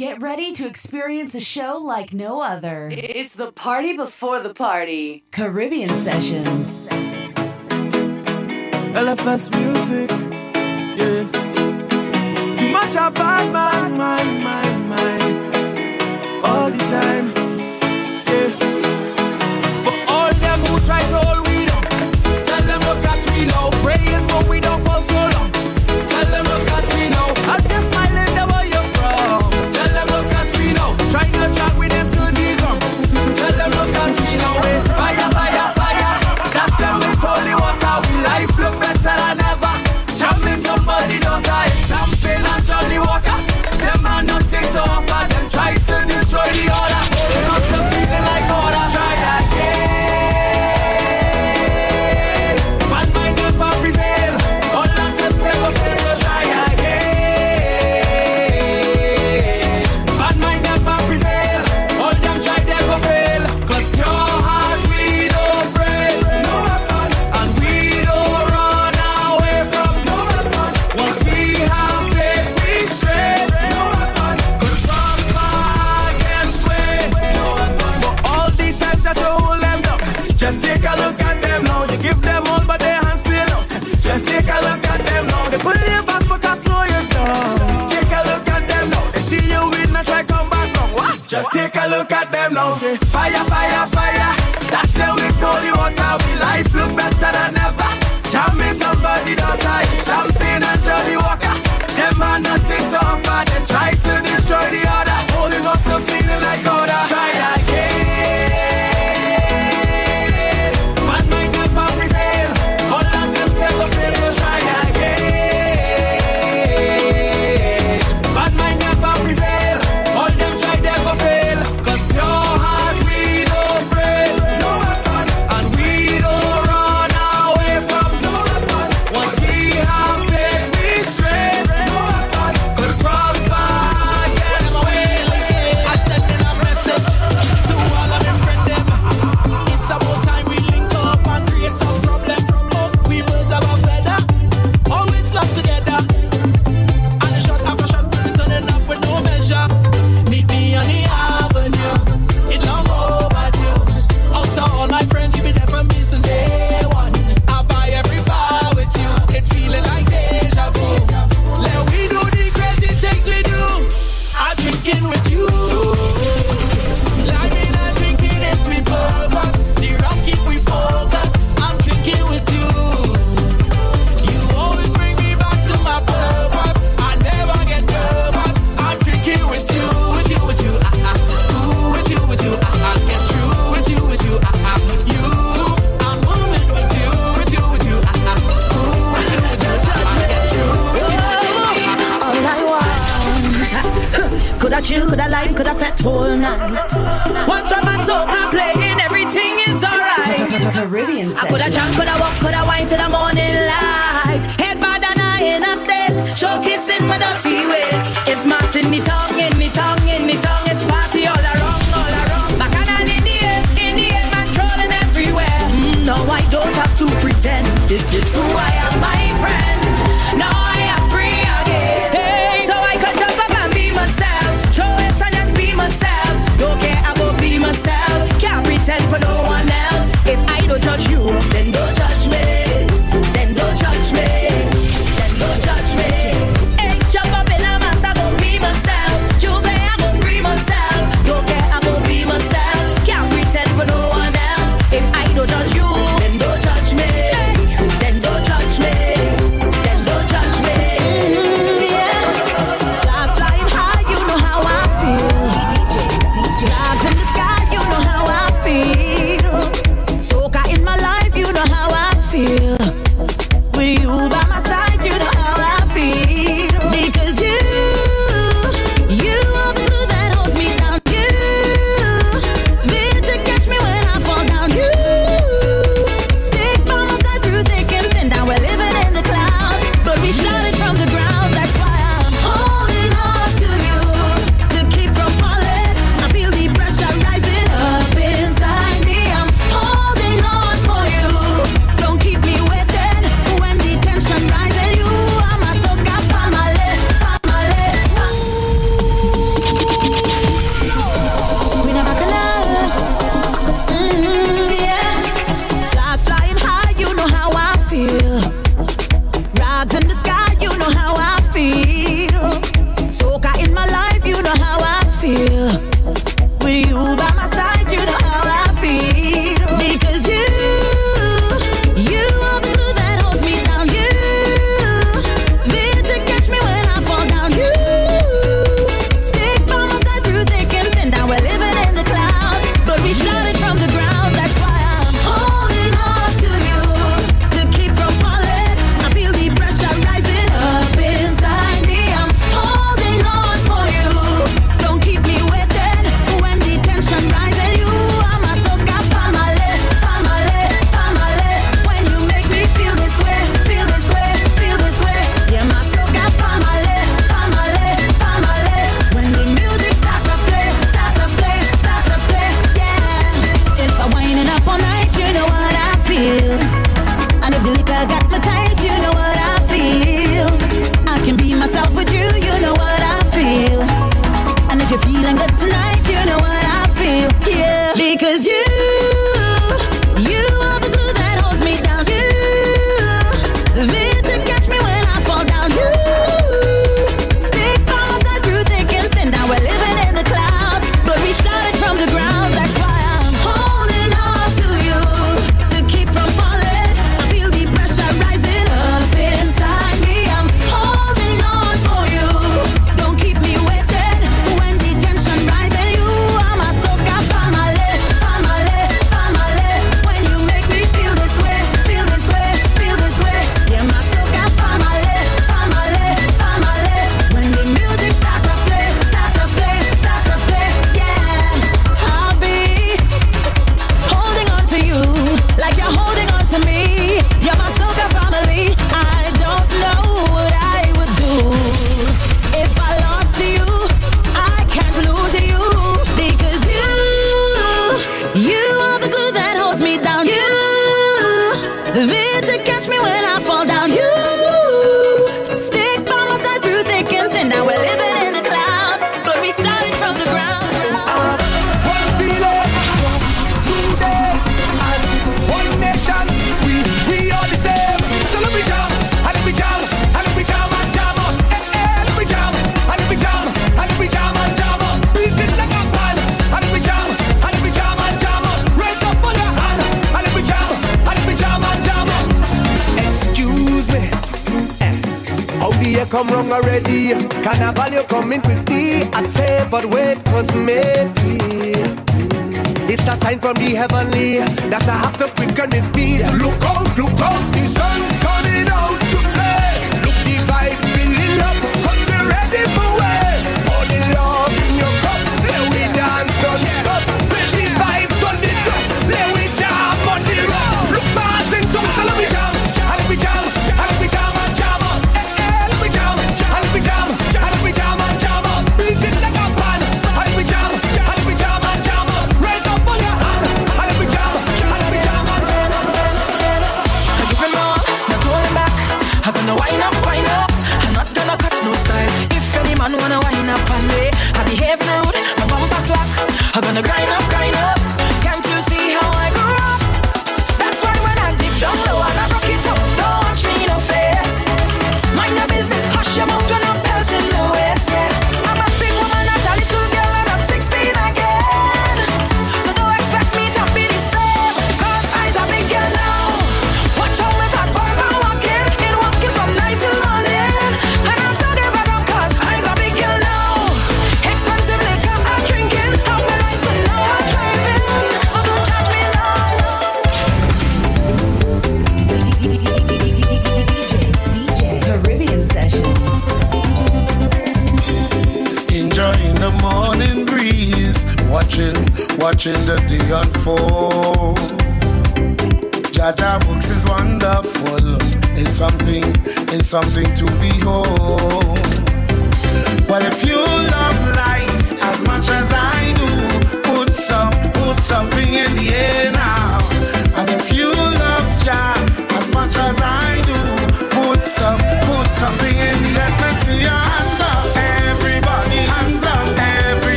Get ready to experience a show like no other. It's the party before the party. Caribbean Sessions. LFS music. Yeah. Too much about my mind, mind, mind. All the time.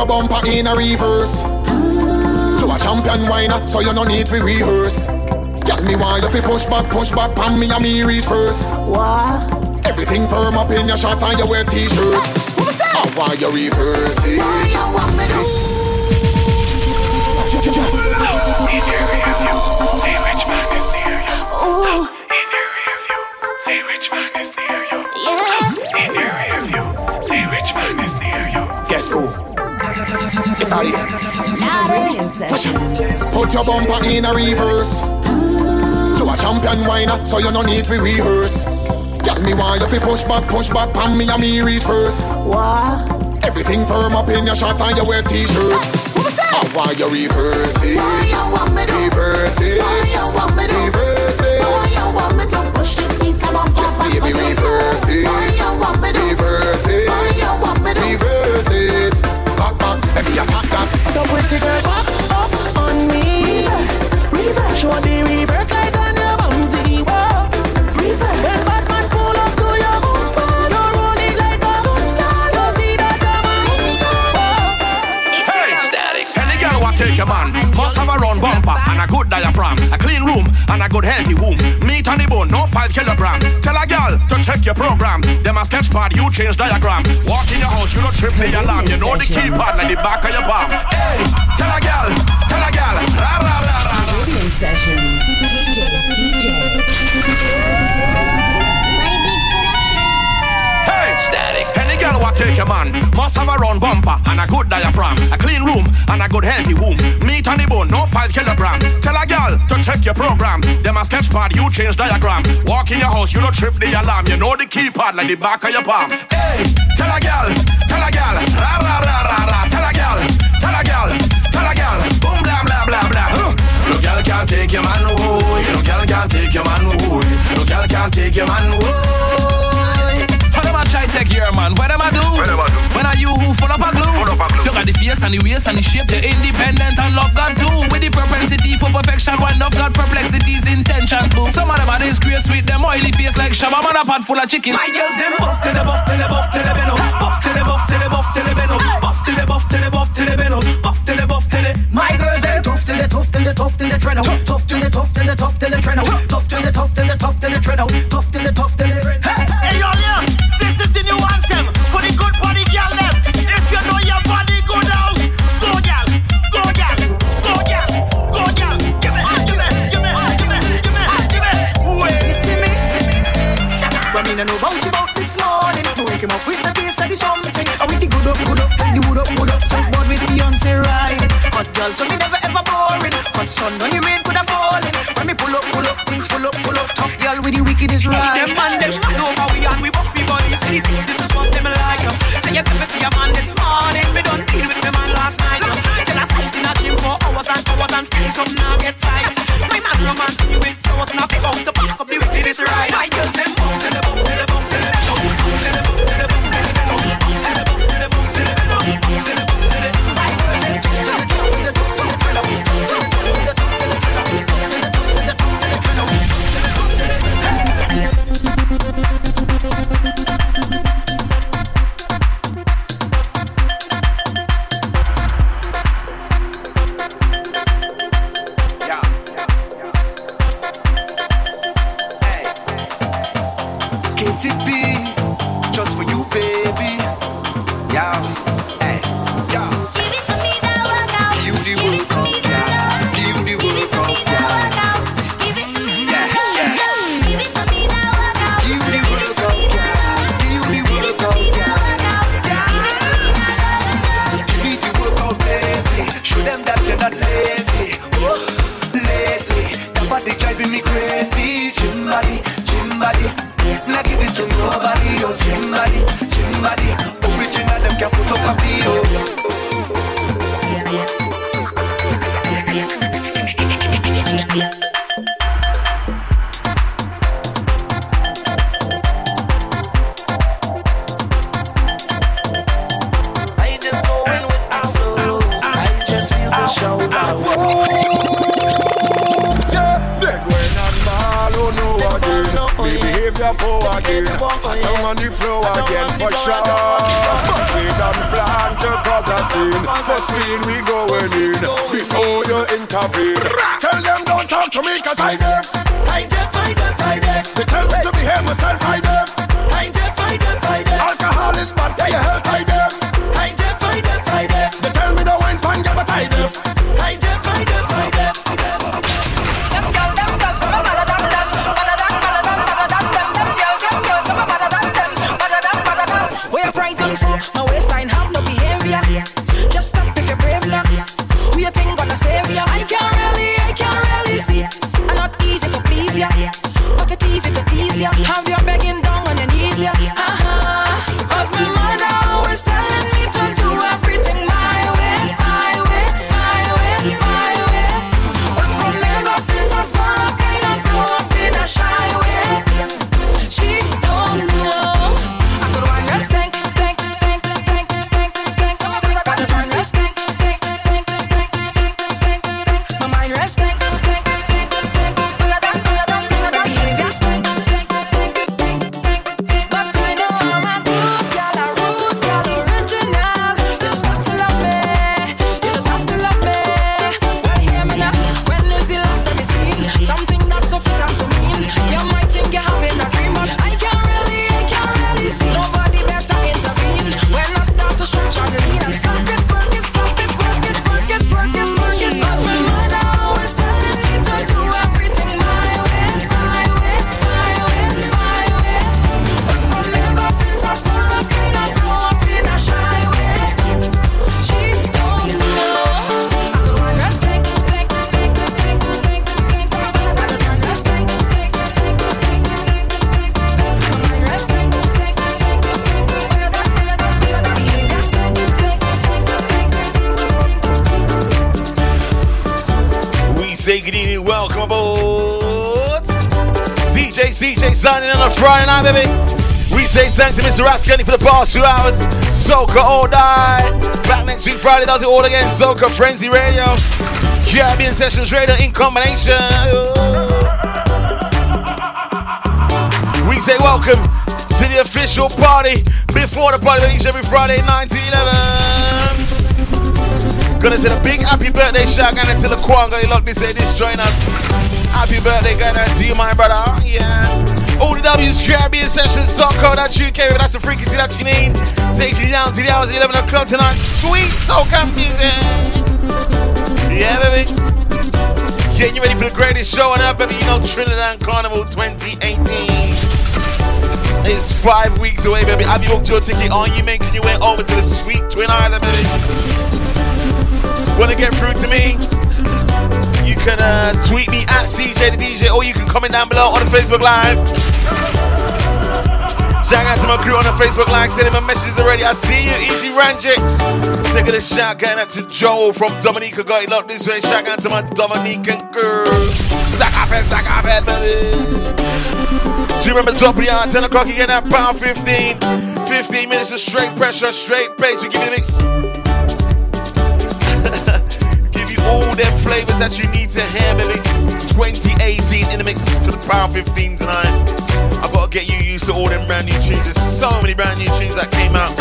your bumper in a reverse. So a champion whiner, so you no need to rehearse. Get me why you be push back, push back, pan me and me reach first. What? Everything firm up in your shorts and your wear t-shirt. Hey, what was that? How why you reverse it? Why you want me to It's audience. Caribbean Sessions. Put your bumper in a reverse. So a champion whiner, so you no need to rehearse. Got me why you be push back, push back, pan me and me reach first. What? Everything firm up in your shorts and your wet t-shirt. I want oh, you reverse it. Why you want me to? Reverse it. Why you want me to? Reverse it. Why you want me to push this good diaphragm, a clean room and a good healthy womb. Meat on the bone, no five kilogram. Tell a girl to check your program. Them a sketch pad, you change diagram. Walk in your house, you don't trip the alarm. You know the keypad like the back of your palm. Hey, tell a girl, tell a girl, ra ra ra ra. ra. Sessions. DJ CJ. Static. Any girl want take your man must have a round bumper and a good diaphragm, a clean room and a good healthy womb. Meat on the bone, no five kilogram. Tell a girl to check your program. Them a sketch pad, you change diagram. Walk in your house, you don't trip the alarm. You know the keypad like the back of your palm. Hey, tell a girl, tell a girl, ra ra ra ra ra. Tell a girl, tell a girl, tell a girl, boom blah blah blah blah. Huh. No girl can't take your man, oh. No girl can't take your man, oh. No girl can't take your man, oh. How them a try take your man? What them a do? When are you who full up a glue? You got the face and the waist and the shape. You're independent and love God too. With the propensity for perfection, one of God perplexities, intentions. Boo. Some of them are disgrace with them oily face like Shabba man a pot full of chicken. My girls them buff till they buff till they buff till they bend up. Buff till they buff till they buff till they bend up. Buff till they buff till they buff till they bend up. Buff till they buff till they. My girls them tough till they tough till they tough till they trend out. Tough till they tough till they tough till they trend out. Tough till they tough till they tough till they trend out. Tough till they tough Friday, does it all again. Soca Frenzy Radio. Caribbean Sessions Radio in combination. Booked your ticket? Are you making your way over to the sweet Twin Island, baby? Wanna get through to me? You can uh, tweet me at CJ the DJ, or you can comment down below on the Facebook Live. Shout out to my crew on the Facebook Live, sending my messages already. I see you, Easy Ranjit. Taking a shout going out to Joel from Dominica. Got it locked this way. Shout out to my Dominican sack off it, baby. You remember the hour, 10 o'clock, you get that pound 15. 15 minutes of straight pressure, straight pace. We give you mix. give you all them flavors that you need to hear, baby. 2018 in the mix for the pound 15 tonight. I've got to get you used to all them brand new tunes. There's so many brand new tunes that came out.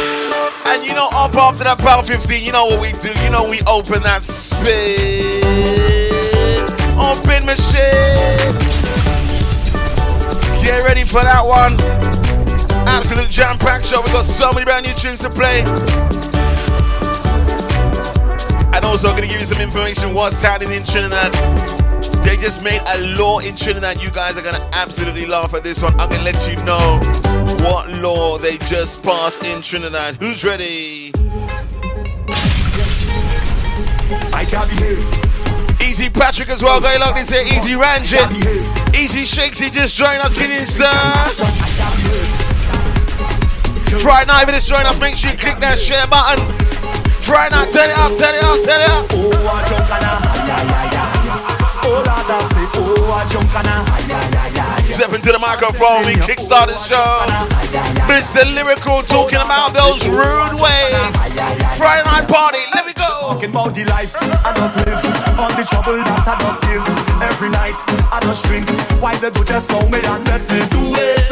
And you know, up after that pound 15, you know what we do. You know, we open that spin. Open machine. Get ready for that one. Absolute jam packed show. We've got so many brand new tunes to play. And also, I'm going to give you some information what's happening in Trinidad. They just made a law in Trinidad. You guys are going to absolutely laugh at this one. I'm going to let you know what law they just passed in Trinidad. Who's ready? I can't behave. Easy Patrick as well. Going like this here. Easy Ranjit. Easy Shakes. He just joined us. Get in, sir. Friday night, if you just join us, make sure you click that share button. Friday night, turn it up, turn it up, turn it up. Oh, I jump and I, yeah, yeah, yeah. Oh, I say, oh, I jump and yeah, yeah, yeah. Step into the microphone, we kickstart the show. Mr. Lyrical talking about those rude ways. Friday night party, let me go. Talking about the life I just live, all the trouble that I just give. Every night I just drink. Why they do just know me and let me do it?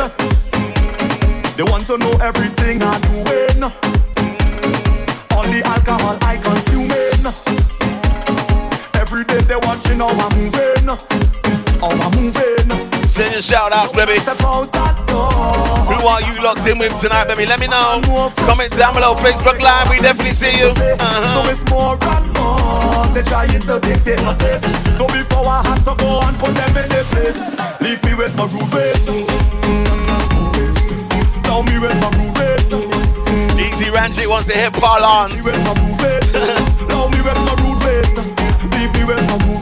They want to know everything I'm doing. All the alcohol I consuming. Every day they watching how I'm moving. How I'm moving. Send your shout outs, baby. Step out that door. Who are you locked in with tonight, baby? Let me know. Comment down below, Facebook Live. We definitely see you. So Uh-huh. it's more and more. They trying to dictate my pace. So before I have to go and put them in their place, leave me with my rude ways. Now me with my rude ways. Easy Ranjit wants to hit parlance. Me with my rude ways. Me with my rude ways. Leave me with my rude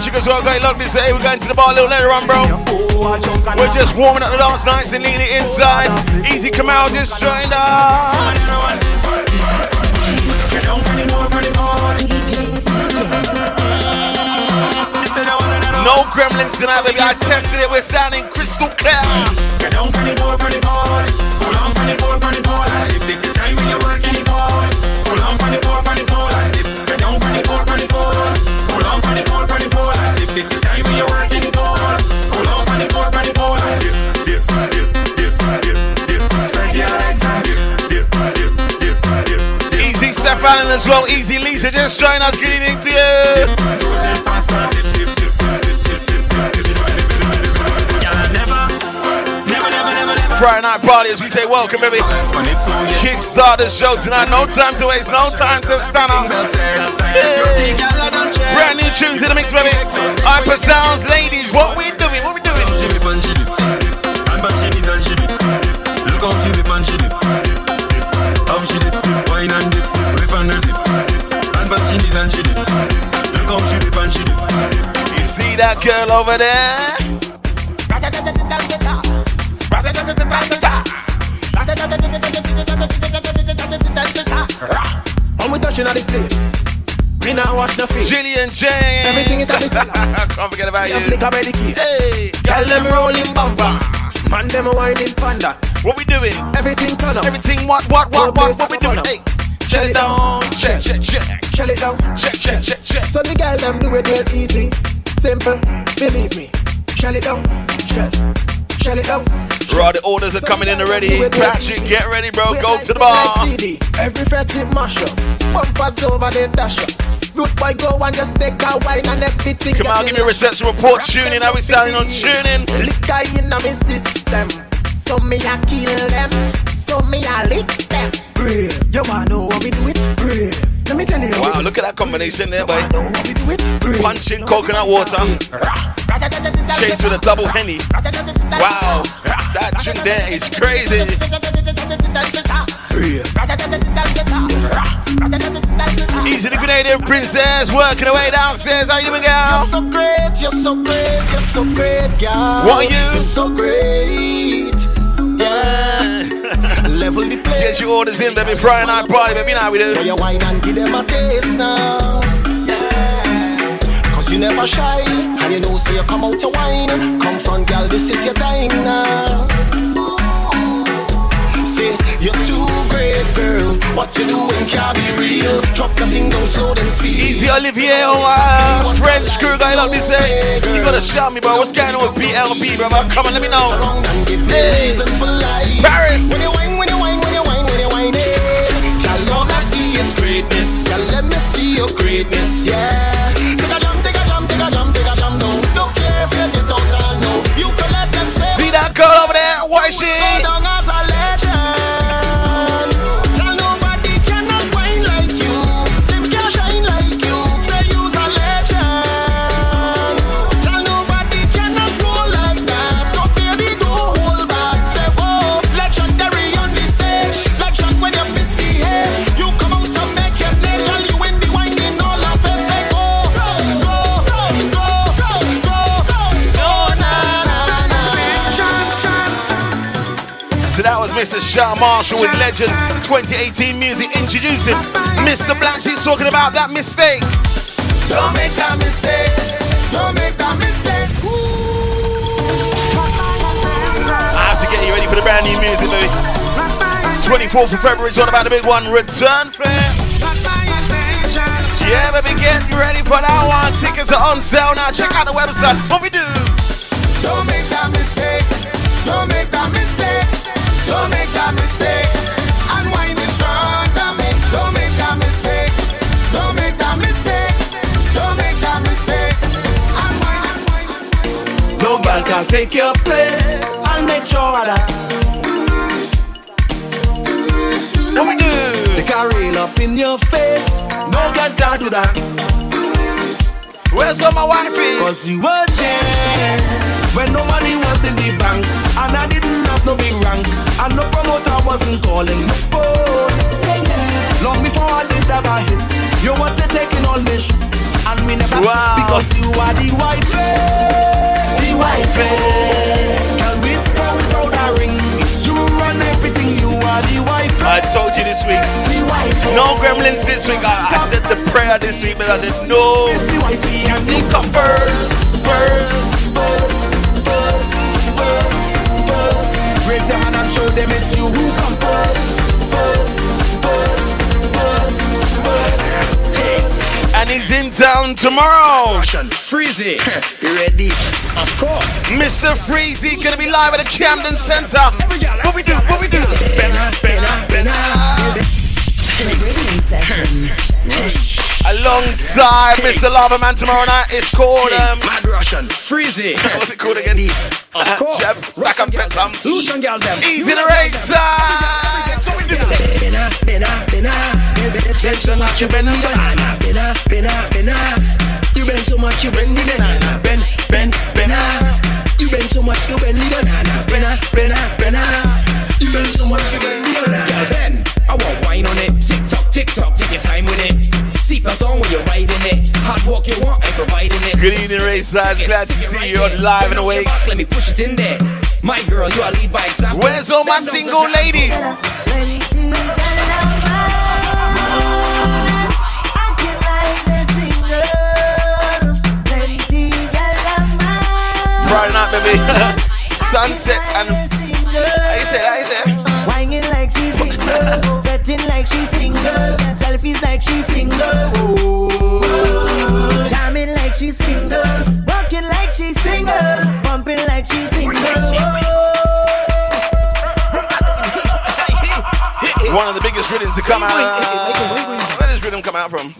I Easy Patrick as well. Going lock this hey, we're going to the bar a little later on, bro. We're just warming up the dance nights and leaning inside. Easy Kamal just joined us. No gremlins tonight, baby. I tested it. We're sounding crystal clear. Us. Good evening to you. Friday night party as we say welcome, baby. Kickstart the show tonight. No time to waste. No time to stand up. Hey. Brand new tunes in the mix, baby. Hyper sounds, ladies. What we doing? What we girl over there. When we touching at the place, we not watch no face. Jillian James. Everything is at the Can't forget about you. Flick about the key. Hey, girl, them rolling bumper. Man, them whining panda. What we doing? Everything turn up. Everything what what what what? What we doing? Hey. Shell it down, check, check, check. Shell it down, check, check, check, check. So the girl them do it real easy simple. Believe me. Shell it down. Shell. Shell it down. Raw, the orders are coming in already. Patrick, get ready, bro. Go to the bar. Every fret it mash up. Bumpers over then dash up. Root boy go and just take a wine and everything. Come on, give me a reception report. Tune in. How we sounding on tuning? Liquor in me system. So me a kill them. So me a lick them. Brave. You wanna know how we do it? Brave. Let me tell you. Wow, look at that combination there, boy. it. Know how we do it? Brave. Punching coconut water, chased with a double henny. Wow, that drink there is crazy. Easy the Grenadian princess working away downstairs. How you doing, girl? You're so great, you're so great, you're so great, girl. What are you? You're so great. Yeah. Level the place. Get your orders in, baby. Friday night party, baby. Now we Pour do. your wine and give them a taste now. Cause you never shy, and you know, so you come out to wine. Come front, girl, this is your time now. Say, you're too great, girl. What you doing can't be real. Drop the thing down slow, then speed. Easy Olivier oh, uh, French girl, guy like this. Hey, you gotta shout me, bro. What's going on with BLB, bro? Come on, let me know. Around and give me Hey. Paris. greatness. Yeah, let me see your greatness, yeah. Was Marshall with Legend 2018 Music introducing Mr. Blacks. He's talking about that mistake. Don't make that mistake. Don't make that mistake. I have to get you ready for the brand new music, baby. 24th of February is all about the big one. Return fair. Yeah, baby, get you ready for that one. Tickets are on sale now. Check out the website. What we do? Don't make that mistake. Don't make that mistake. Can take your place. I'll make sure that. What we do? They can rail up in your face. No can do that. Where's all my wifey? Cause you were there when no money was in the bank and I didn't no big rank and no promoter wasn't calling my phone. Long before I did have a hit, you was the taking all mission and we never Wow. because you are the wife, the wife. Girl with or without a ring, it's you run everything. You are the wife, I told you this week. the wife. No gremlins this week. I, I said the prayer this week, but I said no. It's the wifey and You come first. First, first, first, first, first. Raise your hand and show them it's you who come first. First, first, first, first. And he's in town tomorrow. Freezy, you ready? Of course. Mr. Freezy gonna be live at the Camden Center. What we do? What we do? Benna, benna, benna. Caribbean Sessions. Alongside Mr. Lava Man tomorrow night. It's called um. Mad Russian. Freezy. What's it called again? Of course. Jab, sack and pet some. Lucian girl them. Easy the race. That's what we do. Bend so much you bend the banana. Bena, bena, bena, you bend so much you bend the banana. Bend, bend, bena, you bend so much you bend the banana. Bena, bena, bena, you bend so much you bend the banana. Talk, take your time with it. Seatbelt on when you're riding it. Hot walk you want, I'm providing it. Good evening, race eyes. Glad to see you on live and awake. Let me push it in there. My girl, you are lead by example. Where's all my single ladies? Friday night, baby. Sunset and. How you say? How you say? Wanging like she's betting like she's single, selfies like she's single, oh. jamming like she's single, walking like she's single, bumping like she's single. One of the biggest rhythms to come out. Where does rhythm come out from?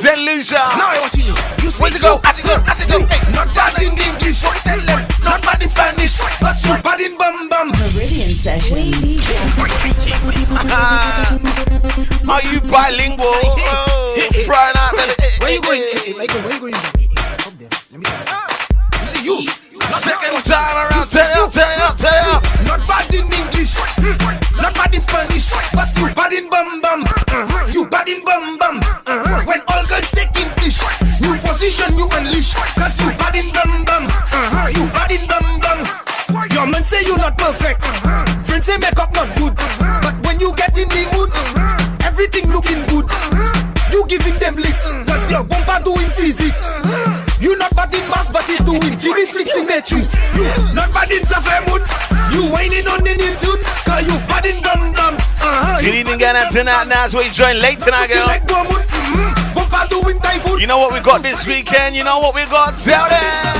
Saint Lucia. Now I want you. You Where's it go? How's it go? How's it go? Hey. Not bad in English, tell them. Not bad in Spanish, but you bad in bum bum. Caribbean sessions. Are you bilingual? Oh, Friday night, baby. Hey, Where hey, you going? hey. Hey, Michael, where you going? Stop there. Let me tell you. You see you. Not Second bad- time around. Turn it up, turn it up, turn it up. Not bad in English, not bad in Spanish, but you bad in bum bum. Uh-huh. You bad in bum bum. Uh-huh. When all girls taking fish, new position you unleash. Cause you bad in bum bum. Uh-huh. You bad in bum bum. Your man say you not perfect. Uh-huh. Friends say makeup not good. But when you get in the mood, everything looking good. You giving them licks, cause your bumper doing physics. You not bad in mass, but it doing GB flicks in matrix. You not bad in Moon. You whining on the new tune, cause you bad in dum dum. Uh-huh. Good evening, Ghana. Tonight, now is where you join late tonight, girl. Like Gomun. Bumper doing typhoon. You know what we got this weekend? You know what we got? Tell them.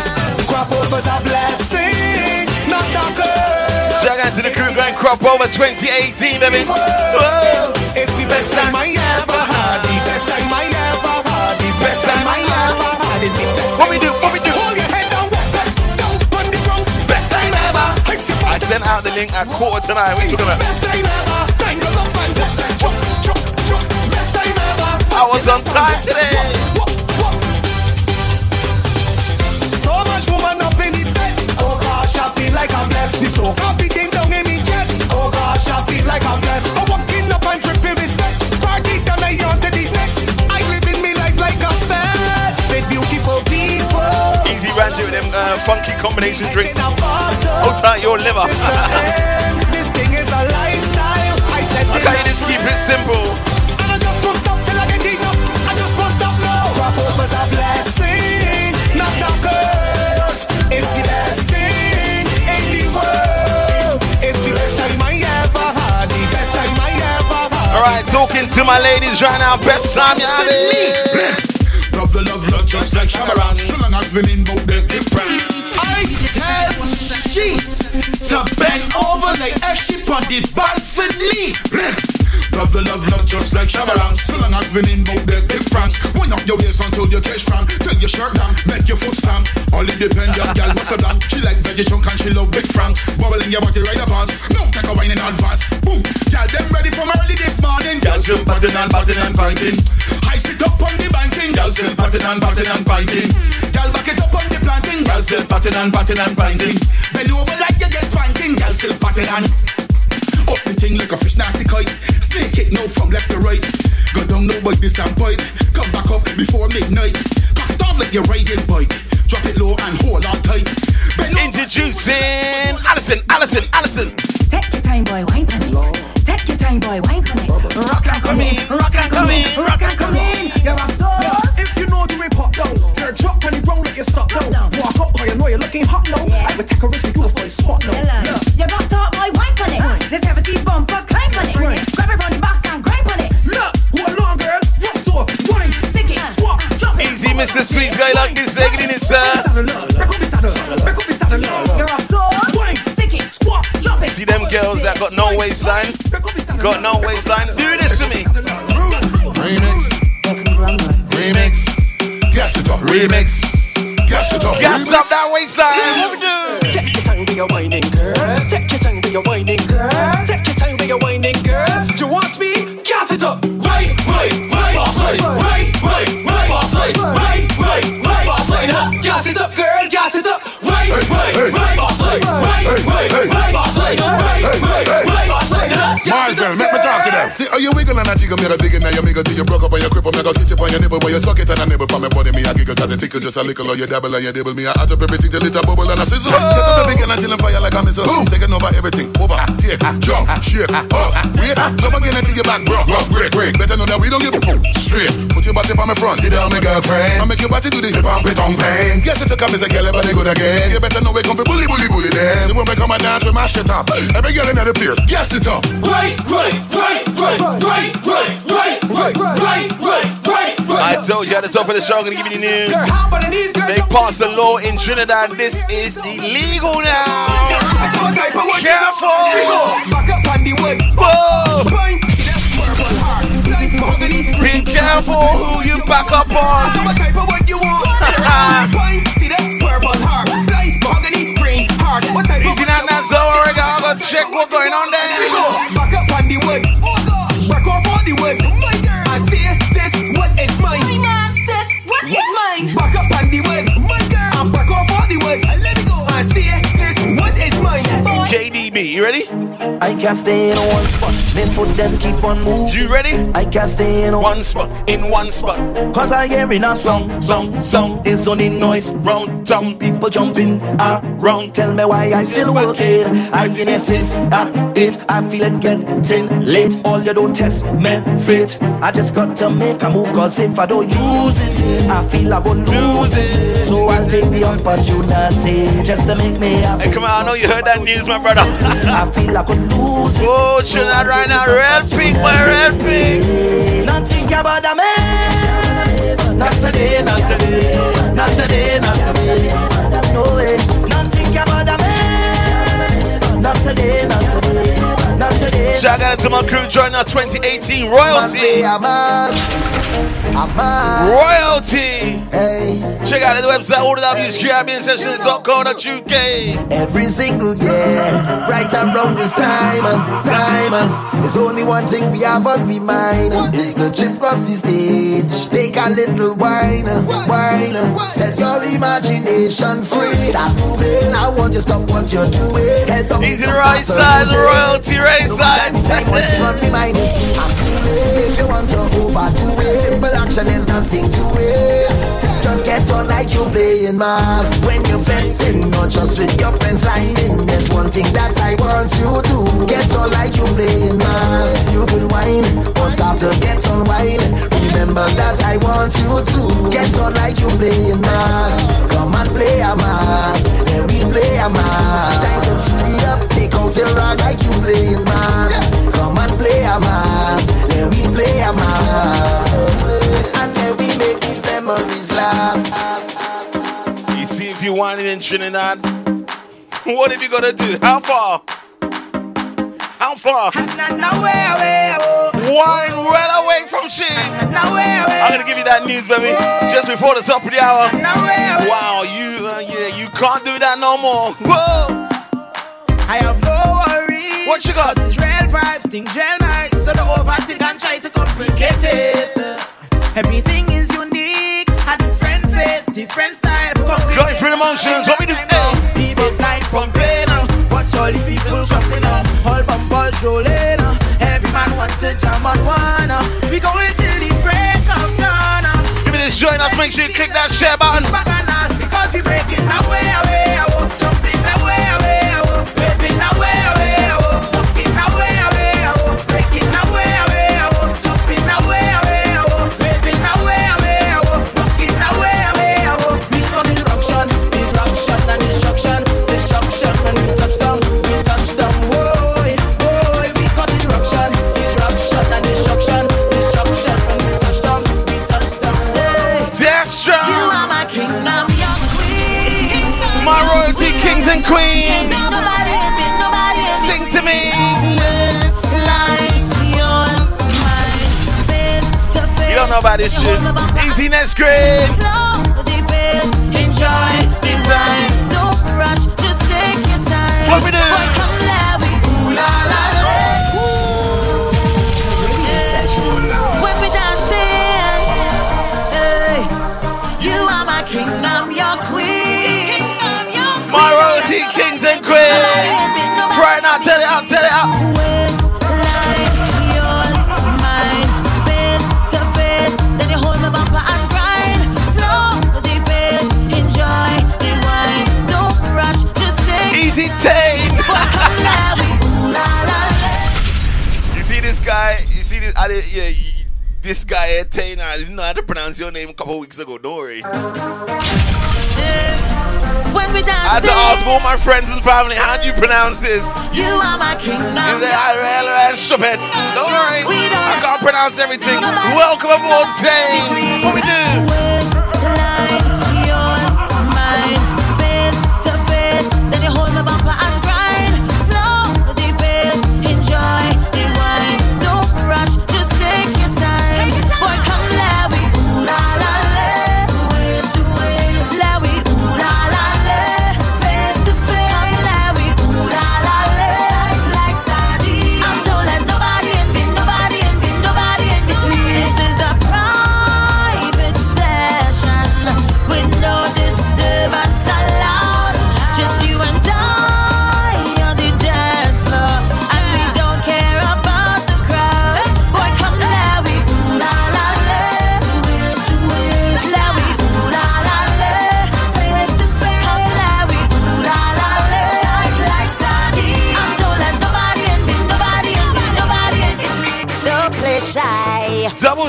Crop over's a blessing, not a curse. Shout out to the crew going crop over 2018, baby. Whoa. It's the best time I ever had. The best time I ever had. The best time I ever had. It's the best What we do? What we do? Hold your head down, walk down on the ground. Best time ever. I sent out the link at quarter tonight. What you talking about? I was on time today. Walk, walk. So much woman up in it. Oh gosh, I feel like I'm blessed. The so beating down in me chest. Oh gosh, I feel like I'm blessed. I'm walking up and respect. Party done, I on to the next. I live in me life like a fat with beautiful people. Easy with them uh, funky combination drinks. In a tight your liver. It's the end. This thing is a lifestyle. I said I can't just keep it simple. Talking to my ladies right now. Best time you have it. Love the love, love just like Shabba So long as women both they different. I tell sheets to bend over like a sheep on the balcony. Love the love, love just like Shabba So long as women both they different. Wind up your waist until you catch cramp. Take your shirt down, make your foot stamp. All independent gal, what's a damn? She like veggie chunk and she love big franks. Bubbling your body right up pants. No, take a wine in advance. Boom, gal, them ready from early this morning. Gal, still batting and batting and biting. I sit up on the banking, gal still batting and batting and biting. Gal back it up on the planting, gal still batting and batting and binding. Bend over like you get spanking, gal still batting and up the thing like a fish nasty kite. Snake it now from left to right. Go down now by this and bite. Come back up before midnight. Off like riding bike. Drop it low and hold on tight. Introducing that waistline. What we do? Take your time with your whining, girl. Take your time with your whining, girl. Take your time with your whining, girl. You want speed? Gas it up. Right, right, right, boss right, right, right, right, boss right, right, right, right, boss right, Gas it up, girl. Gas it up. right, right, right, boss right, right, right, right, boss right, right, right, right, boss right, Marcel, make me talk to them. See how you wiggle and I jiggle, me a big and you wiggle till you broke up and you cripple. Me go kiss you on your nipple, but you suck it and I nibble on my body. Me a giggle 'cause it tickle just a little, or you dabble and you dibble. Me a hot up everything till it a bubble and a sizzle. Yes, I'm the big and I till I'm fire like a me so boom, taking over everything. Over, take, jump, shake, up, wait, jump again and take your back, bro. Rock, break, break. Better know that we don't give a. Straight, put your body on my front, sit down, my girlfriend. I make your body do the hip hop, it on pain. Guess it took up is a girl, but they good again. You better know we come for bully, bully, bully then. So when we come and dance, we mash it up. Every girl in the place, guess it up. Right, right, right, right, right, right, right, right, right, right, right, I told you at the top of the show, I'm gonna give you the news. They passed the law in Trinidad. This is illegal now. Careful. Whoa. Be careful who you back up on. Easy now, now, so I gotta check what's going on there. Back up on the wood. You ready? I can't stay in one spot. Me foot them keep on moving. You ready? I can't stay in one spot. In one spot. Cause I hearing a song, song, song. It's on the noise round town. People jumping around. Tell me why I still working. I in essence, I ah, it. I feel it getting late. All you don't test me fit. I just got to make a move. Cause if I don't use it, I feel I go lose it. So I'll take the opportunity just to make me happy. Hey, come on, I know you heard that news, my brother. I feel I could lose it. Oh, Trinidad right now, real pink, my real pink. Not think about a man. Not today, not today. Not today, not today. No way. Not think about a man. Not today, not today. Shout out to my crew joining us 2018 royalty. Royalty. Hey. Check out the website allthewscaribbeansessions.co.uk. Every single year, right around this time, time, there's only one thing we have on we mind. Is the trip across the stage. Take a little wine, wine, set your imagination free. Stop moving, I want you to stop once you're doing. Head down, Easy the right side, royalty right side. Time what you on me mind. I'm. If you want to overdo it, simple action is nothing to it. Just get on like you playing mass. When you're venting, not just with your friends lining There's one thing that I want you to Get on like you playing mass. You could whine or start to get on wine Remember that I want you to Get on like you playing mass. Come and play a mass. Then we play a mass. Time to out your rag like you playing mass Come and play a mass Then we play a mass And then we make these memories last You see, if you want it in Trinidad, what have you got to do? How far? How far? Wine well away from shame. I'm gonna give you that news, baby, just before the top of the hour. Wow, you, uh, yeah, you can't do that no more. Whoa! I have no worries. What you got? It's real vibes, things real nice. So don't overthink and try to complicate it. Everything is unique, a different face, different style. Going through the motions, what we do? The bassline pumping, uh, watch all the people jumping up, all bumpers rolling. uh, Every man wants to jam on one. uh, We going till the break of dawn. uh, Give me this join us, make sure you click that share button. Because we breaking away, away, away, about this shit. Easy next grade. This guy eh, here, Tana, I didn't know how to pronounce your name a couple weeks ago. Don't worry. When we I had to ask all my friends and family, how do you pronounce this? you are my kingdom. You say, I really stupid. Don't worry. I can't pronounce everything. Welcome aboard, Tane. What we do?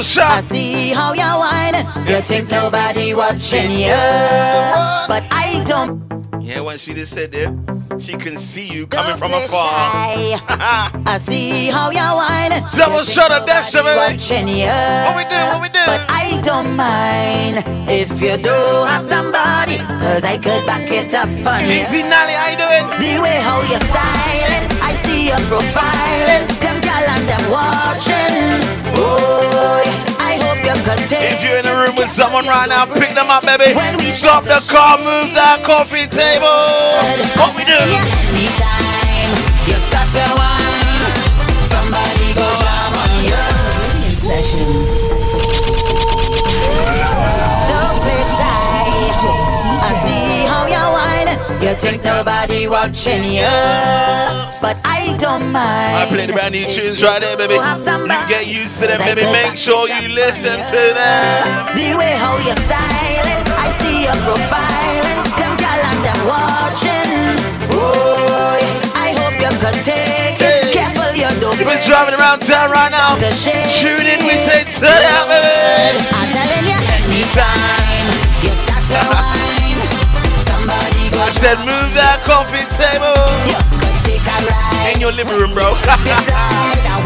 Shot. I see how you're whining. You think nobody watching you, but I don't. Yeah, when she just said that, she can see you coming from afar. I see how you're whining. Double You shot of that, baby. Watching you. What we do? What we do? But I don't mind if you do have somebody, cause I could back it up on you. Easy, Nally, how you doing? The way how you're styling, I see your profiling. Them gal and them watching. Boy, I hope you could take If you're in a room with someone right now, pick them up, baby. Stop the car, move that coffee table. What we do? Anytime you start to whine, somebody go jam on you. Sessions. Don't play shy. I see how you're whining. You think nobody watching you, but I don't mind. I play the brand new tunes right there, baby. You get used to them, baby. Make sure you listen to them. The way how you're styling, I see your profiling. Them gal and them watching. Boy, I hope you could take it. Careful, you don't You've been driving around town right now. Tune in, we say turn out, baby. I'm telling you, anytime you start to whine, somebody go I said move that coffee table. You could take a ride. In your living room, bro. Beside, I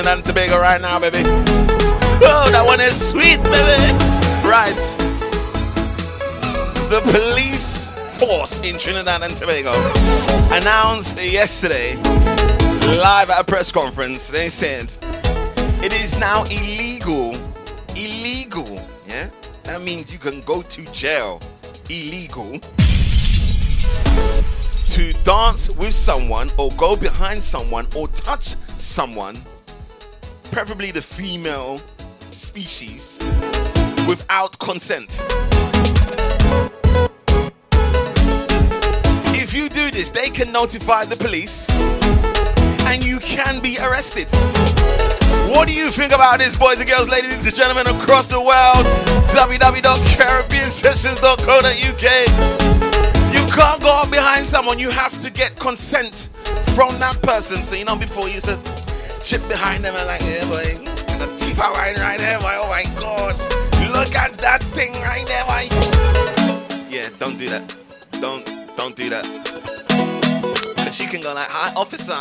Trinidad and Tobago right now, baby. Oh, that one is sweet, baby. Right. The police force in Trinidad and Tobago announced yesterday, live at a press conference, they said it is now illegal. Illegal. Yeah? That means you can go to jail. Illegal to dance with someone or go behind someone or touch someone, preferably the female species, without consent. If you do this, they can notify the police and you can be arrested. What do you think about this, boys and girls, ladies and gentlemen across the world? www.caribbeansessions.co.uk. You can't go behind someone, you have to get consent from that person. So you know, before you said chip behind them and like, yeah, boy, got teeth out right, right there, boy. Oh my gosh, look at that thing right there, boy. Yeah, don't do that. Don't, don't do that. Cause she can go like, hi, officer.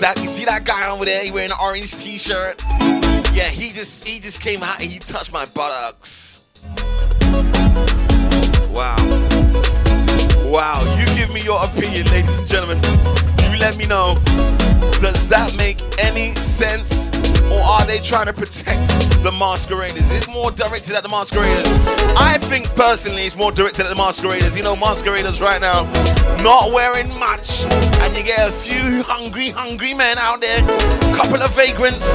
That you see that guy over there? He wearing an orange T-shirt. Yeah, he just, he just came out and he touched my buttocks. Wow. Wow, you give me your opinion, ladies and gentlemen. You let me know. Does that make any sense? Or are they trying to protect the masqueraders? Is more directed at the masqueraders? I think personally it's more directed at the masqueraders. You know, masqueraders right now not wearing much. And you get a few hungry, hungry men out there, couple of vagrants,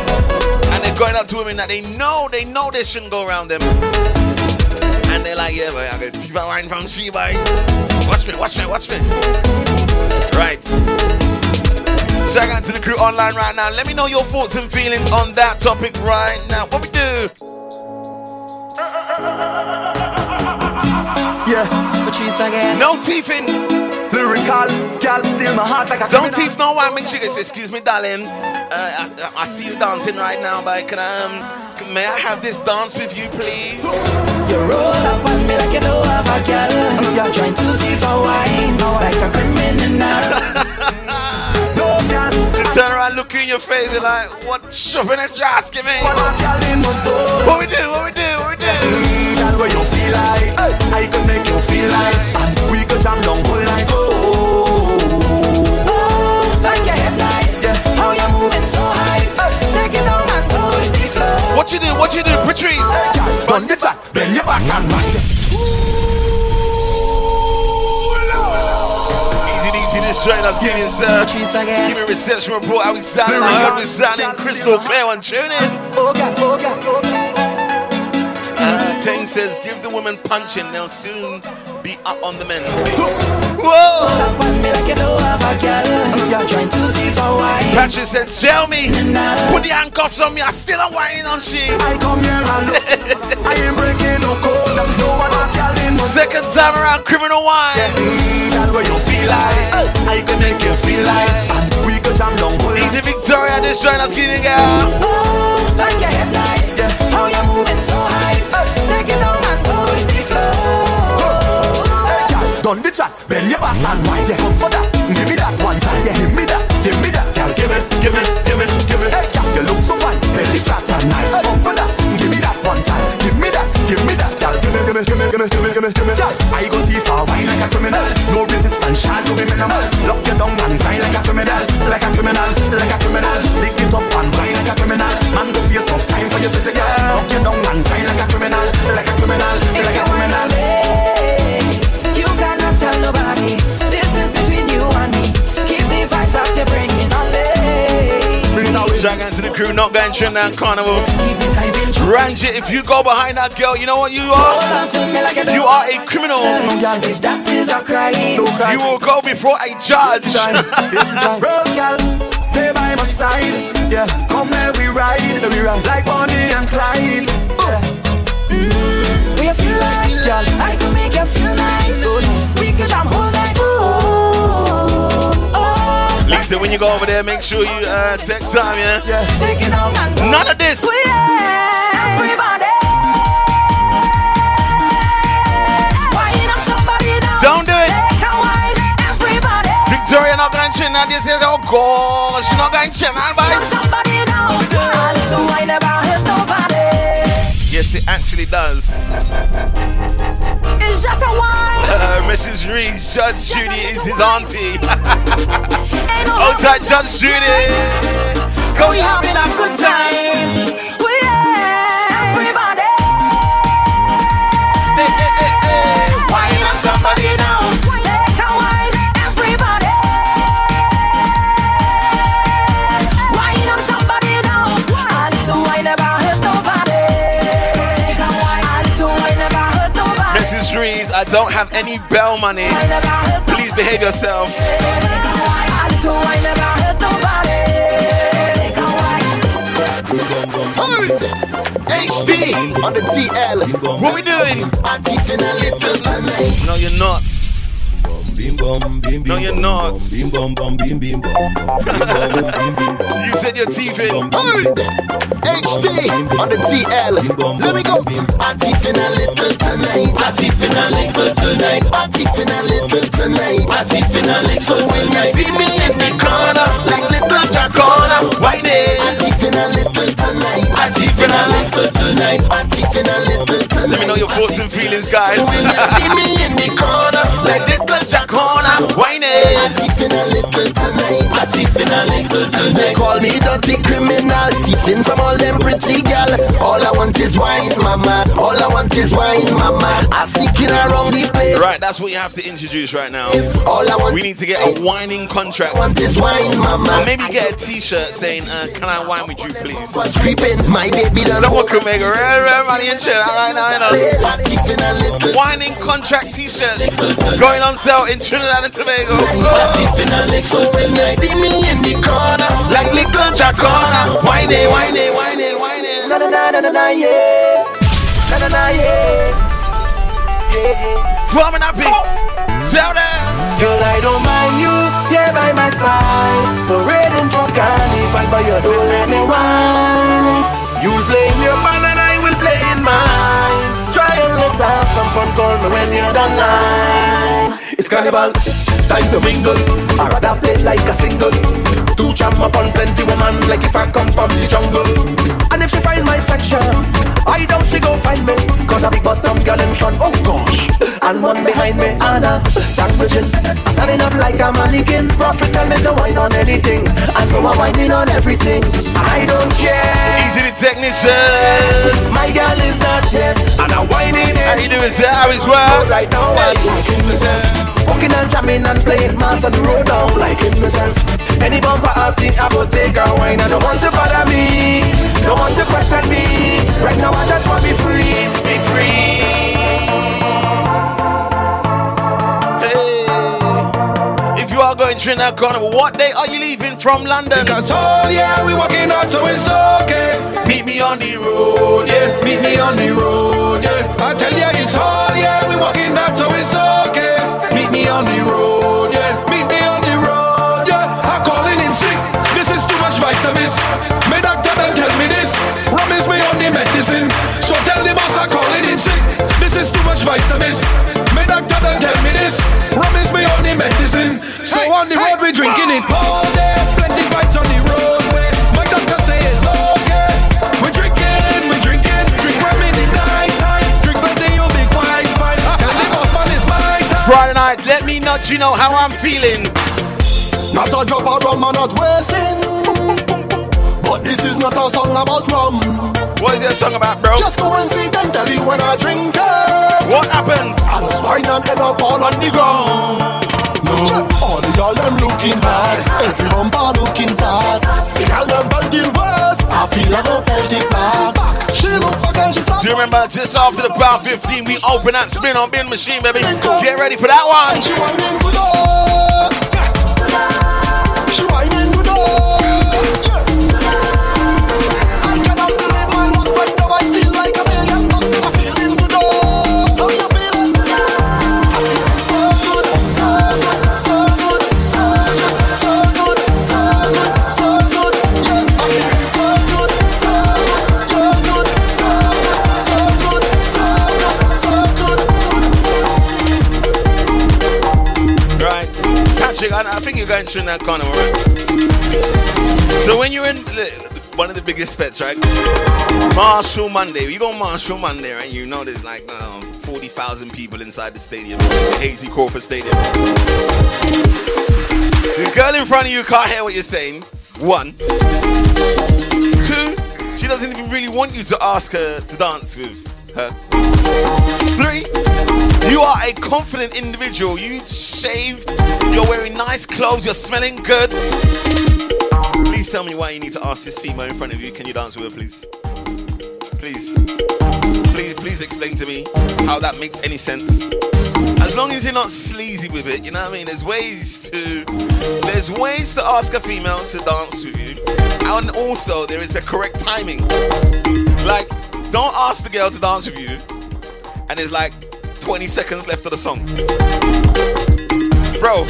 and they're going up to women that they know, they know they shouldn't go around them. And they're like, yeah, but I got Diva wine from she, boy. Watch me, watch me, watch me. Right. Shout out to the crew online right now. Let me know your thoughts and feelings on that topic right now. What we do? Yeah. Patrice. No teeth in. Lyrical, gal, steal my heart like a Don't teeth no one. Make sure you say, excuse me, darling. Uh, I, I see you dancing right now, but can I, um, can- may I have this dance with you, please? You roll up on me like you don't have a girl. Trying to teeth for wine, like a criminal. You turn around, look in your face, and like, what chauvinist you asking me? What we do? What we do? What we do? Girl, where you feel like I could make you feel nice And we could jam down whole night What you do? What Patrice? Bend your back, bend your back and ride Easy, easy, this train that's getting sir. Give me reception report. How we sounding? I heard we sounding crystal clear on tune in. Oh God, oh God, oh God Uh, Tane says, give the woman punching. They'll soon be up on the men. Whoa! Up on me like you don't have a girl. Trying to teeth for wine. Patrick said, tell me, put the handcuffs on me. I still a whining on she. I come here and I ain't breaking no code No other girl in my Second time around, criminal wine. Girl, where you feel like I can make you feel nice And we could jam down whole night Easy Victoria, this train that's getting out. Oh, like your head nice. How you moving so high? It down and go the flow. Done the chat, bend your back and wine Yeah, come for that, give me that one time. Yeah, give me that, give me that. Girl, give me, give me, give me, give me Hey, girl, you look so fine, belly fat and nice. Come for that, give me that one time. Give me that, give me that. Girl, give me, give me, give me, give me, give me, give me, me Girl, I go too far, wine like a criminal. No resistance, shall to be minimal. Lock you down and cry like a criminal. Like a criminal, like a criminal. Stick it up and wine like a criminal. Man, go face tough time for your physical. Lock you down and cry like a criminal Like a criminal, If like a you wanna criminal play, you cannot tell nobody. This is between you and me. Keep the vibes that you're bringing on me. Shout out to the crew, not going Trinidad Carnival. It Ranjit, if you go behind that girl, you know what you are? on to me like you are a criminal. If that is a crime, You will go before a judge. Roll, girl, stay by my side. Yeah, come let we ride, let we ride like Bonnie and Clyde. we feel like Girl. I can make you feel nice. We can jam all night. Oh, oh. Lisa, when you go over there, make sure you uh, take time, yeah? Yeah, Take it down and go. None of this. We everybody. Wine up somebody now. Don't do it. Take a wine, everybody. Victoria not going to Trinidad. This says, oh gosh, you're not going Trinidad, Wine up boy. somebody now. A little wine never hurt nobody. Yes, does. It's just a wine. Uh, Mrs. Reese, Judge Judy is his auntie. Ain't no Hold tight, Judge Judy. Go, We having a good time. Don't have any bell money. Please behave yourself. HD on the TL. What we doing? No, you're not. Bim bum, bim bim No, you're bum, not. bum, Bim bum bum, bim bim bum, bum, bim bum, bim bim bum. You said your teeth in. HD on the TL. Let me go. I Party finna little tonight. I Party finna little tonight. I Party finna little tonight. Party finna little. So when you see me in the corner, like little Jacona, white Party finna little tonight. I Party finna little tonight. I Party finna little tonight. Let me know your thoughts and feelings, guys. So when you see me in the corner, like little Jacona, white Party finna little tonight. Party finna little tonight. They call me dirty criminal, thieving from all them pretty gal. All I want is wine, mama. All I want is wine, mama. I sneaking around the place. Right, that's what you have to introduce right now. All I want we need to get a whining contract. want is wine, mama. Or maybe get a t-shirt saying, uh, can I wine with you, please? Was creeping, my baby done. Someone could make a real, real money and shit out right now, you know. Party finna little. Whining contract t-shirt going on sale in Trinidad and Tobago. Party. So when you see me in the corner, like little Jacona, Whining, whining, whining, whining. na na na na na na yeah, na na yeah. Farming happy. Tell them. Girl, I don't mind you, yeah, by my side. Parading for carnival, but you don't let me whine. You'll play in your band and I will play in mine. Try and let's have some fun, call me when you're done line. It's carnival, time to mingle. I rather play like a single. Two jam upon plenty woman, like if I come from the jungle. And if she find my section, I doubt she go find me. Cause a big bottom girl in front, oh gosh. And one behind me, Anna, sandwiching. I'm standing up like a mannequin. Prophet tell me to wine on anything. And so I'm whining on everything. I don't care. Easy the technician. My girl is not dead. And I'm whining it. How you doing, sir? How is well? Right now, I'm liking myself. Walking and jamming and playing mass on the road down, liking myself. Any bumper I see, I go take a wine. I don't want to bother me. Don't want to question me. Right now, I just want to be free. Be free. Hey. If you are going Trinidad what day are you leaving from London? Because all yeah, we walking out, so it's okay. Meet me on the road, yeah. Meet me on the road, yeah. I tell ya it's hard, yeah. We walking out, so it's okay. Meet me on the road, yeah. Meet me on the road, yeah. I'm calling in sick. This is too much vitamins. My doctor done tell me this. Rum is me on the medicine. So tell the boss I'm calling in sick. This is too much vitamins. My doctor done tell me this. Rum is me on the medicine. So on the road we drinking it all day. Plenty vibes on the roadway. My doctor say it's okay. We drinking, we drinking, drink rum in the night time. Drink plenty, you'll be quite fine. Tell the boss man it's my time. Friday night, let me know you know how I'm feeling. Not a drop of rum, I'm not wasting. This is not a song about rum. What is your song about, bro? Just go and see and tell you when I drink it. What happens? I just wine and end up all on the ground. No, all the y'all them looking bad. Every bumper looking fat. The y'all them belting worse. I feel like a pelting back. She look back and she. Do you remember just after the Power 15, we open that spin on bin machine, baby? Get ready for that one. She whining good. She whining good I think you're going through that carnival, right? So when you're in the, one of the biggest fets, right? Machel Monday. You go Machel Monday, right? You know there's like um, 40,000 people inside the stadium, the Hasely Crawford Stadium. The girl in front of you can't hear what you're saying. One. Two, she doesn't even really want you to ask her to dance with her. Three, you are a confident individual. You shaved, you're wearing nice clothes, you're smelling good. Please tell me why you need to ask this female in front of you, can you dance with her, please? Please. Please, please explain to me how that makes any sense. As long as you're not sleazy with it, you know what I mean? There's ways to there's ways to ask a female to dance with you. And also there is a correct timing. Like, don't ask the girl to dance with you and it's like 20 seconds left of the song. bro.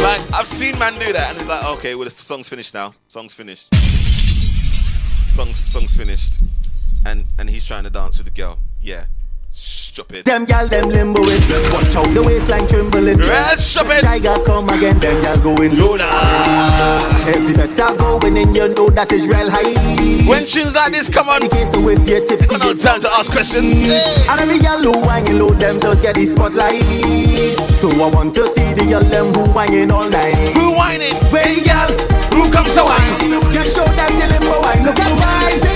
Like I've seen man do that, and it's like, okay, well the song's finished now. Song's finished. Song's song's finished, and and he's trying to dance with the girl. Yeah, stupid. Them gal, them limbo it. Watch out the waistline trembling. Red, stop it. Tiger come again. Them gal going. If the better going in, you know that is real high. When tunes like this come on, you with your tips. no time to ask questions. And every gal who whining low, them does get the spotlight. So I want to see the gal them who whining all night. Who whining? When gal, who come to wine? Just show them the limbo wine. Look at vibes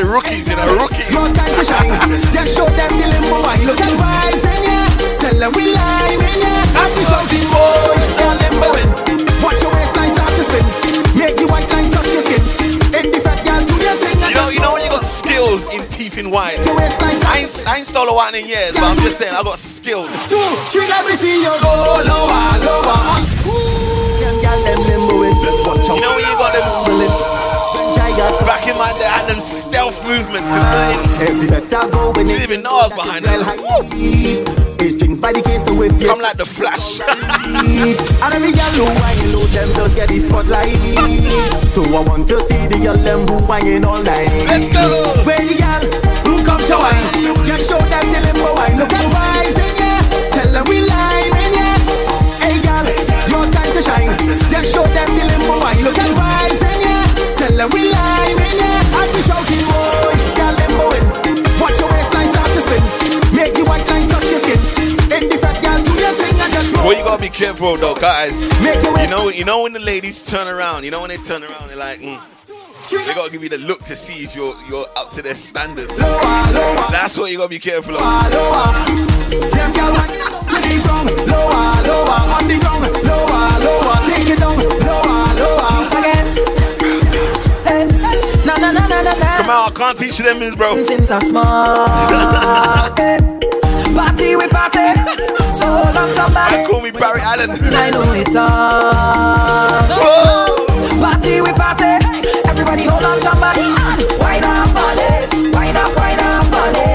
the rookies, you know, rookies. Your time to shine. Just show them the limbo wine. Look at vibes in ya. Tell them we live in ya. Happy shouting boy, you're limboing. Watch your waistline start to spin. Make the white line touch your skin. In the fat gal, do your thing. You know, you know when you got skills in teething wine. I ain't, I ain't stole a wine in years, but I'm just saying I got skills. Two, three, let me see you go lower, lower. Them gal, them limboing. Watch out. You know when you got them even know the case Come like the flash. And every gal who low, them just get the spotlight. So I want to see the gal them who all night. Let's go. Gal who come to wine, just show them wine. Look ya, tell them we live in ya. Hey gal, your time to shine. Just show them wine. Look ya, tell them we live in shouting boy, you gotta be careful though, guys. You know, you know when the ladies turn around. You know when they turn around, they're like, mm. they gotta give you the look to see if you're you're up to their standards. That's what you gotta be careful of. Come on, I can't teach you them moves, bro. Party we party. So hold on somebody. Call me Barry Allen. I know it all. Whoa. Party we party. Everybody hold on somebody. Wind up it. Wind up, wind up on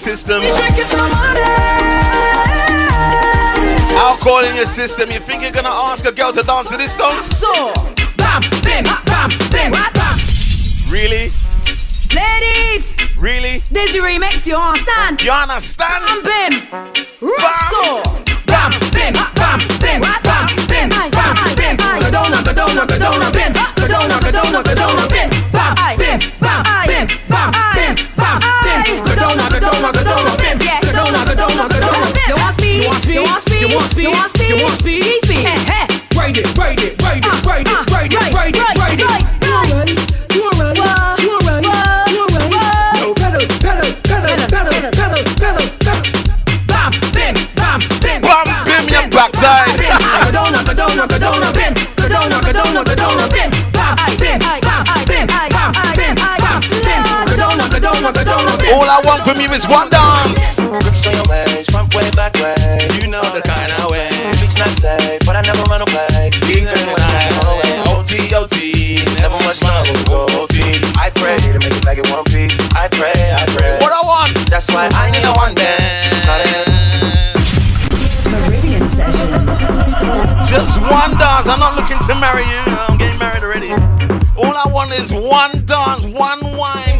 system, We drinking some money. alcohol in your system, you think you're gonna ask a girl to dance to this song? So, bam, bim, bam, bim, bam. BAM Really? Ladies, Really? this remix, you understand? You understand? Bam, bim. So, bam, bim, bam, bim, bam, bim, bam, bim. Go down, go down, go down, bim. Go down, go down, go down, bim. Bam, bim, bam, bim, bam, You want speed? You want speed? You want speed? You want speed? Speed. Ride it, ride it, ride it, uh, uh, ride it, ride it, ride it, ride it. You alright? You alright? You alright? You alright? No pedal, pedal, pedal, pedal, pedal, pedal, pedal. Bam, bim, bam, bim. Bam, bim, your backside. Go down, go down, go down, bim. Go down, go down, go down, bim. Bam, bim, bam, bim, bam, bim, bam, bim. Go down, go down, go down, bim. All I want from you is one dance. Grips on your waist, front way, back way. Why one dance. Caribbean Sessions. Just one dance. I'm not looking to marry you. I'm getting married already. All I want is one dance, one wine.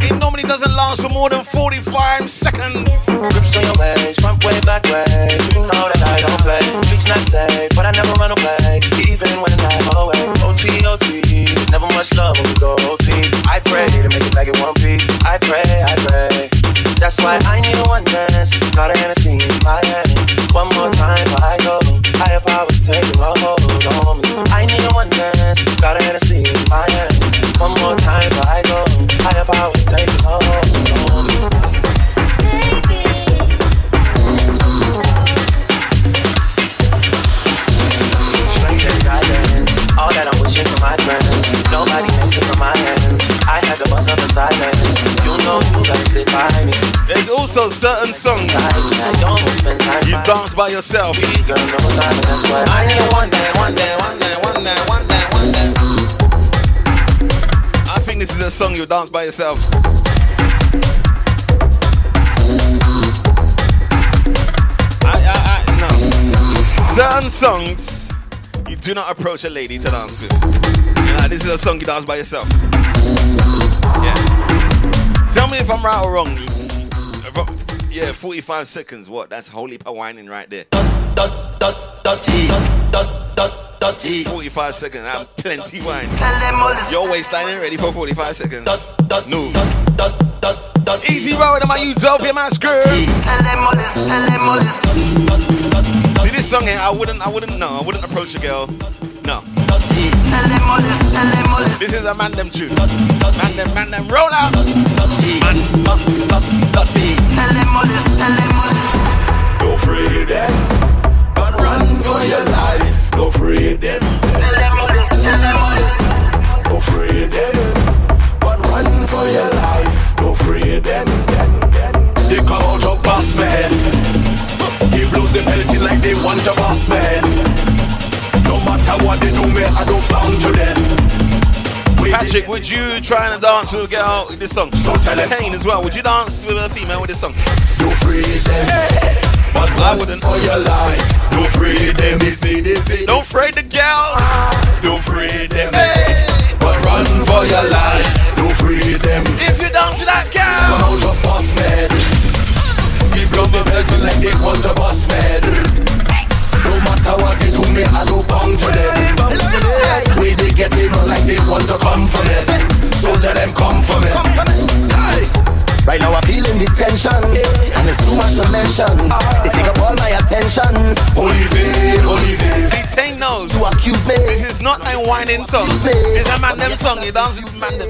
It normally doesn't last for more than 45 seconds. Grips on your waist, front way, back way. You know that I don't play. Beats not safe, but I never run away. Even when I go away. OT, OT, there's never much love when we go Dance. Got a Hennessy in my hand. One more time I go. Higher powers taking a hold on me. I need a one dance. Got dance by yourself. I need one day, one day, one day, one day, one day, one day. I think this is a song you dance by yourself. I, I, I, no. Certain songs you do not approach a lady to dance with. You this is a song you dance by yourself. Yeah. Tell me if I'm right or wrong. Yeah, 45 seconds. What? That's holy whining right there. Dirty. 45 seconds. I'm plenty wine. Your waistline ain't ready for 45 seconds. No. Easy road on my utopia massacre. See this song here, I wouldn't I wouldn't know. I wouldn't approach a girl. No. This is a man them tune. Man them, man them, roll out. Man. Don't afraid them, but run for your life. Don't afraid them. Tell them, tell them. Don't afraid them, but run for your life. Don't afraid them. They come out of boss man. They blow the penalty like they want a boss man. Matter what they do, me I don't bound to them. Patrick, would you try and dance with a girl with this song? So. Kane as well. Would you dance with a female with this song? Do free them. But I wouldn't. for your life. Don't afraid them. Say, they say. Don't afraid the girl. Don't afraid them. But run for your life. Do free them. If you dance with that Come girl. out of boss man. Give the better like they want a boss man. No matter what they do, me I no bound to them. Way they get in on like they want to come for me. So tell them come for me. Right now I'm feeling the tension, and it's too much to mention. They take up all my attention. Holy veil, holy veil. See, Tane knows. You accuse me. This is not a whining song. It's a man them song. You dance with man them.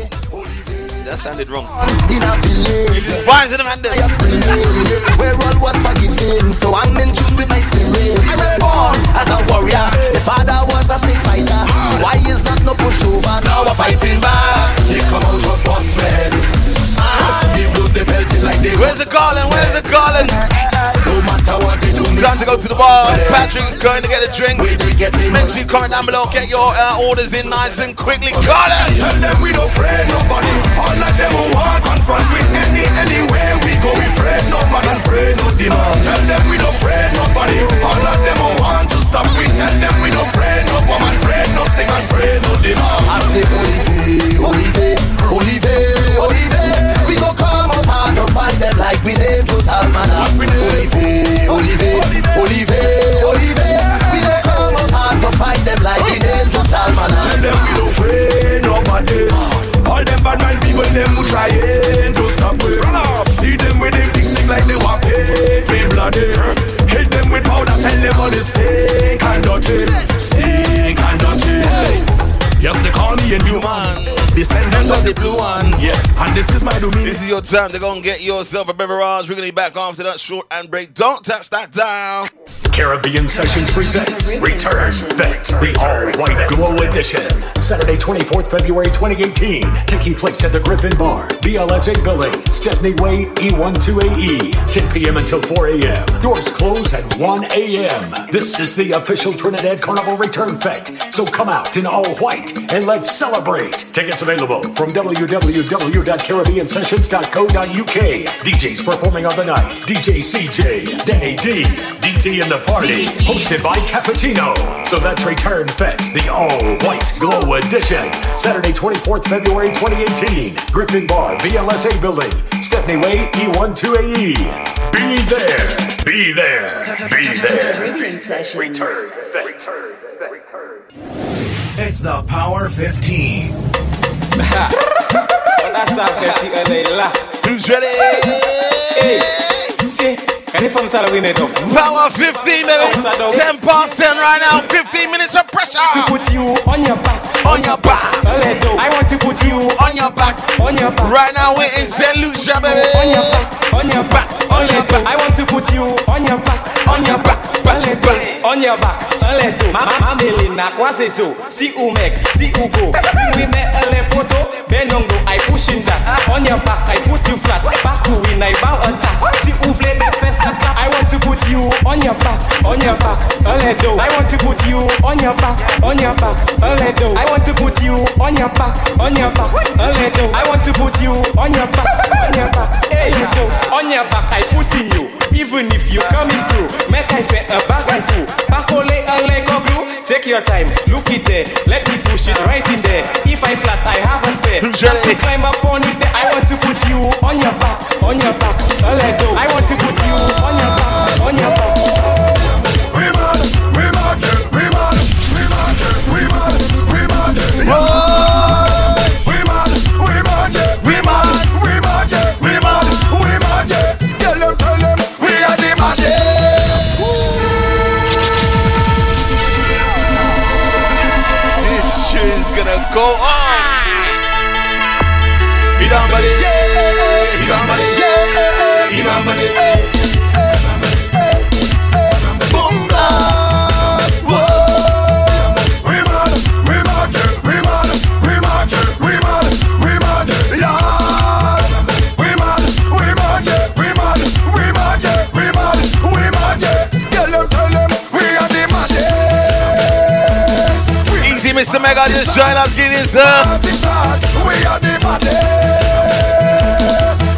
That sounded wrong. In a village. This is vibes with the man them. I am brilliant, where all was forgiven. So I'm in tune with my spirit. I was born as a warrior. The father was a snake fighter. So why is that no pushover? Now we're fighting back. They come out of boss man. They blow the belting like they Where's the calling? Where's the calling? No matter what they do, me Time to go to the bar. Patrick's going to get a drink. Way they get in Make sure you comment down below. Get your uh, orders in nice and quickly. Call it. Tell them we don't afraid nobody. All of them who want confront with any anywhere we go. We afraid no man and afraid no demon. Tell them we don't afraid nobody. All of them who want time to go and get yourself a beverage. We're going to be back after that short and break. Don't touch that down. Caribbean Sessions presents Return Fete, the all-white glow edition. Saturday, 24th February 2018, taking place at the Griffin Bar, BLSA Building, Stepney Way, E12AE. 10 p.m. until 4 a.m. Doors close at 1 a.m. This is the official Trinidad Carnival Return Fete, so come out in all white and let's celebrate. Tickets available from www.caribbeansessions.co.uk. DJs performing on the night: DJ CJ, Danny D, DT in the party, hosted by Cappuccino. So that's Return Fete, the all-white glow edition. Saturday, 24th February 2018, Griffin Bar, BLSA Building, Stepney Way, E12AE. Be there, be there, be there. Return Fete. It's the Power 15. Who's ready? Any from Salah we made of? Power 15, baby. 10 past 10 right now. 15 minutes of pressure. To put you on your back, On your back. I want to put you On your back. on your back, Right now we're in St. Lucia, baby. on your back, on your back, On your back. I want to put you on your back, On your back. Back, back. on on your back, un les dos. Mamelina, quoi c'est so? Si ou mec, si ou go. We met un les poto, benongo, I pushing that. On your back, I put you flat. Back who win, I bow attack. Si ou the first attack. I want to put you on your back, on your back, un les dos. I want to put you on your back, on your back, un les dos. I want to put you on your back, on your back, un les dos. I want to put you on your back, on your back. On your back, I put in you. Even if you come is through, make I fit a bag I fool. Back ole a leg of glue. Take your time, look it there. Let me push it right in there. If I flat, I have a spare. Just to climb up on it there. I want to put you on your back, on your back. A let go. I want to put you on your back, on your back. We mad, we mad, we mad, we mad, we mad, we mad, Easy, Mr. Mega, just join get this up. Party we are the maddest.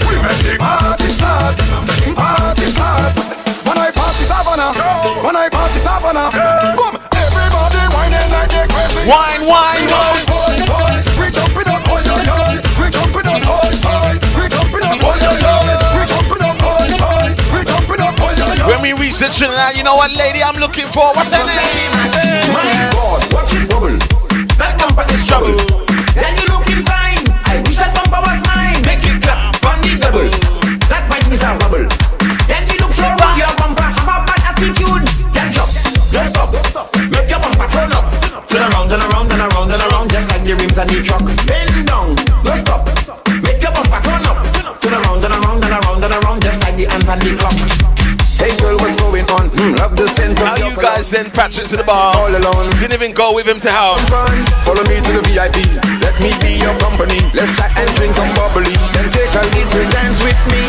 We make the party start, party start. When I party savannah, when I party savannah, boom, everybody whining like they crazy. Wine, wine, wine. We jumping up, yeah, yeah. We jumping up, oh yeah. We jumping up, yeah, yeah. We jumping up, oh yeah. We jumping up, yeah, yeah. When we reach the Trinidad, you know what lady I'm looking for? What's her name? That company's trouble. Then you looking fine. I wish that bumper was mine. Make it clap on the double. That might miss a bubble. Then you look so wrong. Your bumper have a bad attitude. Catch up, let's stop. Make your bumper turn up. Turn around, turn around, turn around, turn around, just like the rims on the truck. Bend down, let's stop. Make your bumper turn up. Turn around, turn around, turn around, turn around, just like the hands on the clock. Hey girl, what's going on? Hmm, love the scent of How you guys send Patrick to the bar? All alone. Didn't even go with him to house. fun. Follow me to the VIP. Let me be your company. Let's chat and drink some bubbly. Then take a little dance with me.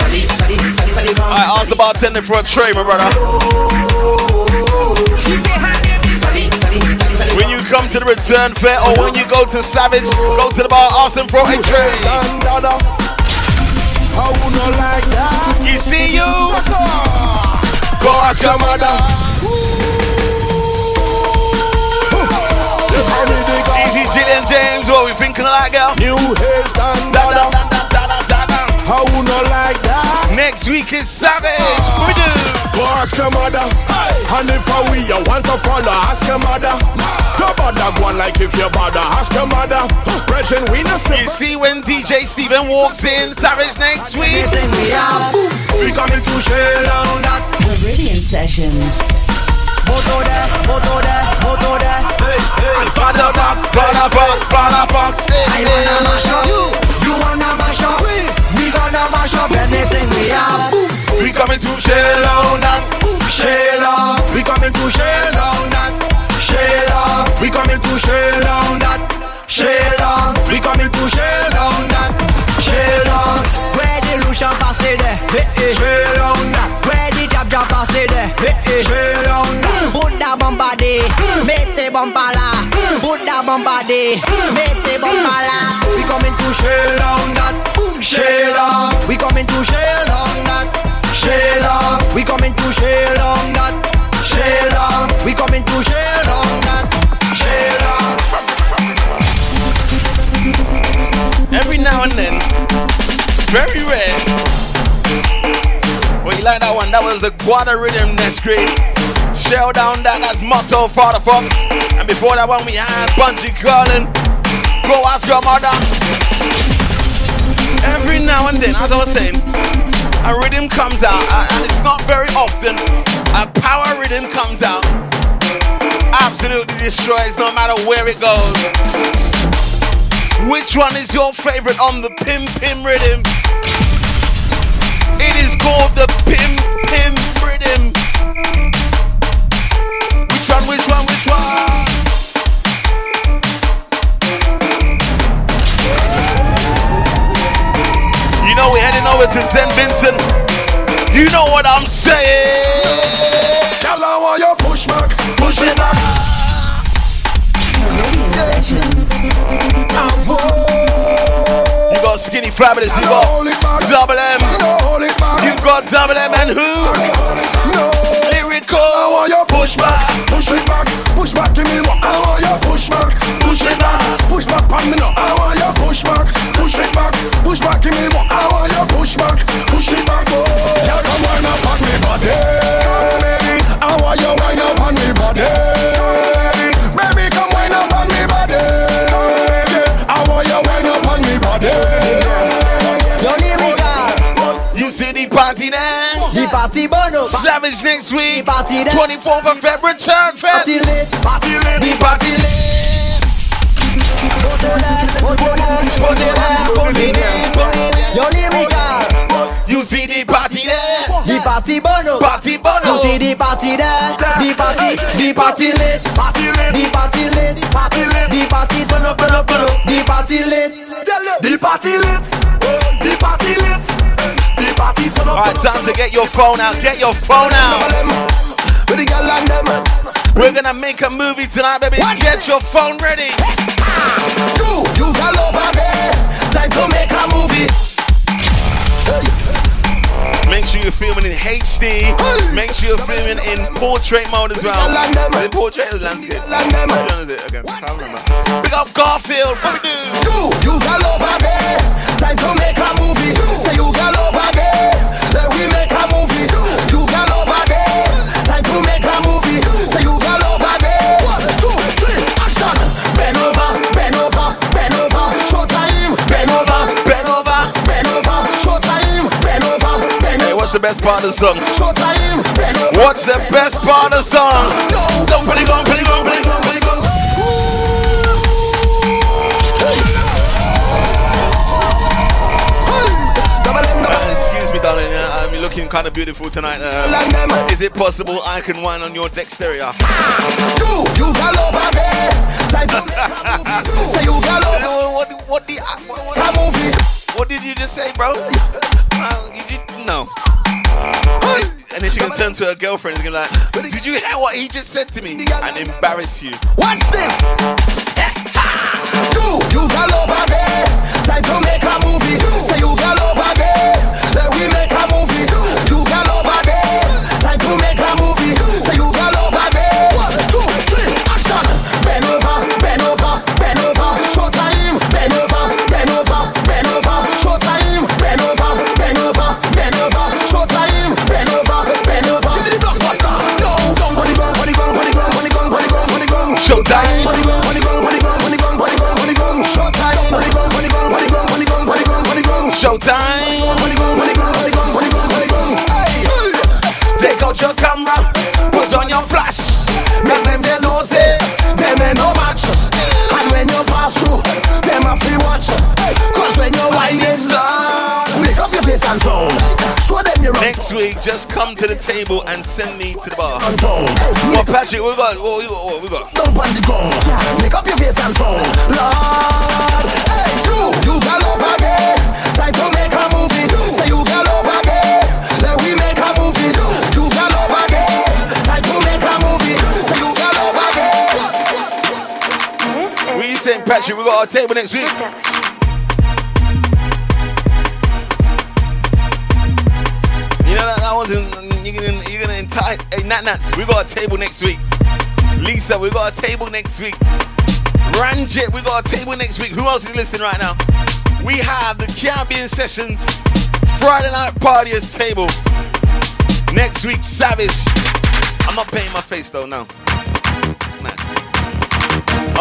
I asked the bartender for a tray, my brother. She say her name is Sally. When you come to the return fair or when you go to Savage, go to the bar, ask them for a tray. How would not like that? You see you? Go ask your mother. Easy Jillian James, what we thinking of that girl? New hairstand, dada. How would not like that? Next week is Savage. We do. Go ask your mother. And if I we you want to follow, ask your mother. Don't bother go like if you bother, ask your mother. Brethren, we no You see when DJ Steven walks in, Savage next week. We coming to share down that. Caribbean Sessions. Fox, Fox, Fox. I wanna mash up you, wanna mash up we, gonna mash up anything we have. We coming to shell down down. We coming to down down. We coming to down down. We coming to down down. There, down that bomba de Mete bomba la bomba de Mete bomba la We coming to chill on that Chill out We coming to chill on that Chill out We coming to chill on that Chill out We coming to chill on that Chill out Every now and then, very rare, you like that one? That was the Guada Rhythm that's great. Shell down that, that's motto Father Fox. And before that one, we had Bunji Garlin. Go ask your mother. Every now and then, as I was saying, a rhythm comes out, uh, and it's not very often. A power rhythm comes out, absolutely destroys no matter where it goes. Which one is your favorite on the Pim Pim rhythm? It is called the Pim Pim Rhythm. Which one, which one, which one? You know we're heading over to Zen Vincent. You know what I'm saying? Tell her why you push back, push it back. Sessions. I got skinny fabulous, you got double M. You got double M and who? Lyrikal. I want you push back, push it back, push back to me. I want you push back, push it back, push back on me now. I want you push back, push it back, push back to me. I want you push back, push it back. Oh, you come wind up on me body. I want you wind up on me body, party bono. Savage next week. party there. 24th of February, return Feb. Party lit. Party lit, The party lit. Yo, Lyrikal. You see the party there? The party bono. Party bono. You see the party there. The party, the party lit. party lit, The party lit. The party lit. The party turn up, turn up, turn up. The party lit. the party lit, the party lit, Alright, time to get your phone out. Get your phone out. With the girl and them. We're gonna make a movie tonight, baby. Get your phone ready. You, you girl over there. Time to make a movie. Make sure you're filming in HD. Make sure you're filming in portrait mode as well. Is it portrait or landscape? Which it? Okay, I can't remember. Big up Garfield. What we do? You, you girl over there. Time to make a movie. Say you bend Hey, over. what's the best part of the song? Show time. Bend over. What's the best part of the song? Don't put it on, put it on, put it on, put it on. Double M, double excuse me, darling. Uh, I'm looking kind of beautiful tonight. Uh, is it possible I can whine on your exterior? You, you girl over there. Time to make a movie. Say you girl over What, what, what, what, what, what did you just say, bro? And then she can turn to her girlfriend and be like, Did you hear what he just said to me? And embarrass you. Watch this. You, you girl over there. Time to make a movie. Say you girl over there. Let we make put on your flash. Make them say no say, them ain't no match. And when you pass through, them a free watch. Cause when you wind it down, make up your face and frown. Show them your Next week, just come to the table and send me to the bar. Well, Patrick, we got, what we got, what we got? Dump on the ground. Make up your face and frown. Lord, hey, you, you girl over there. Patrick, we got our table next week. You know that, that wasn't you're gonna you're gonna entice hey Nat Nats, we got a table next week. Lisa, we got a table next week. Ranjit, we got a table next week. Who else is listening right now? We have the Caribbean Sessions Friday night party as table. Next week, Savage. I'm not painting my face though, no.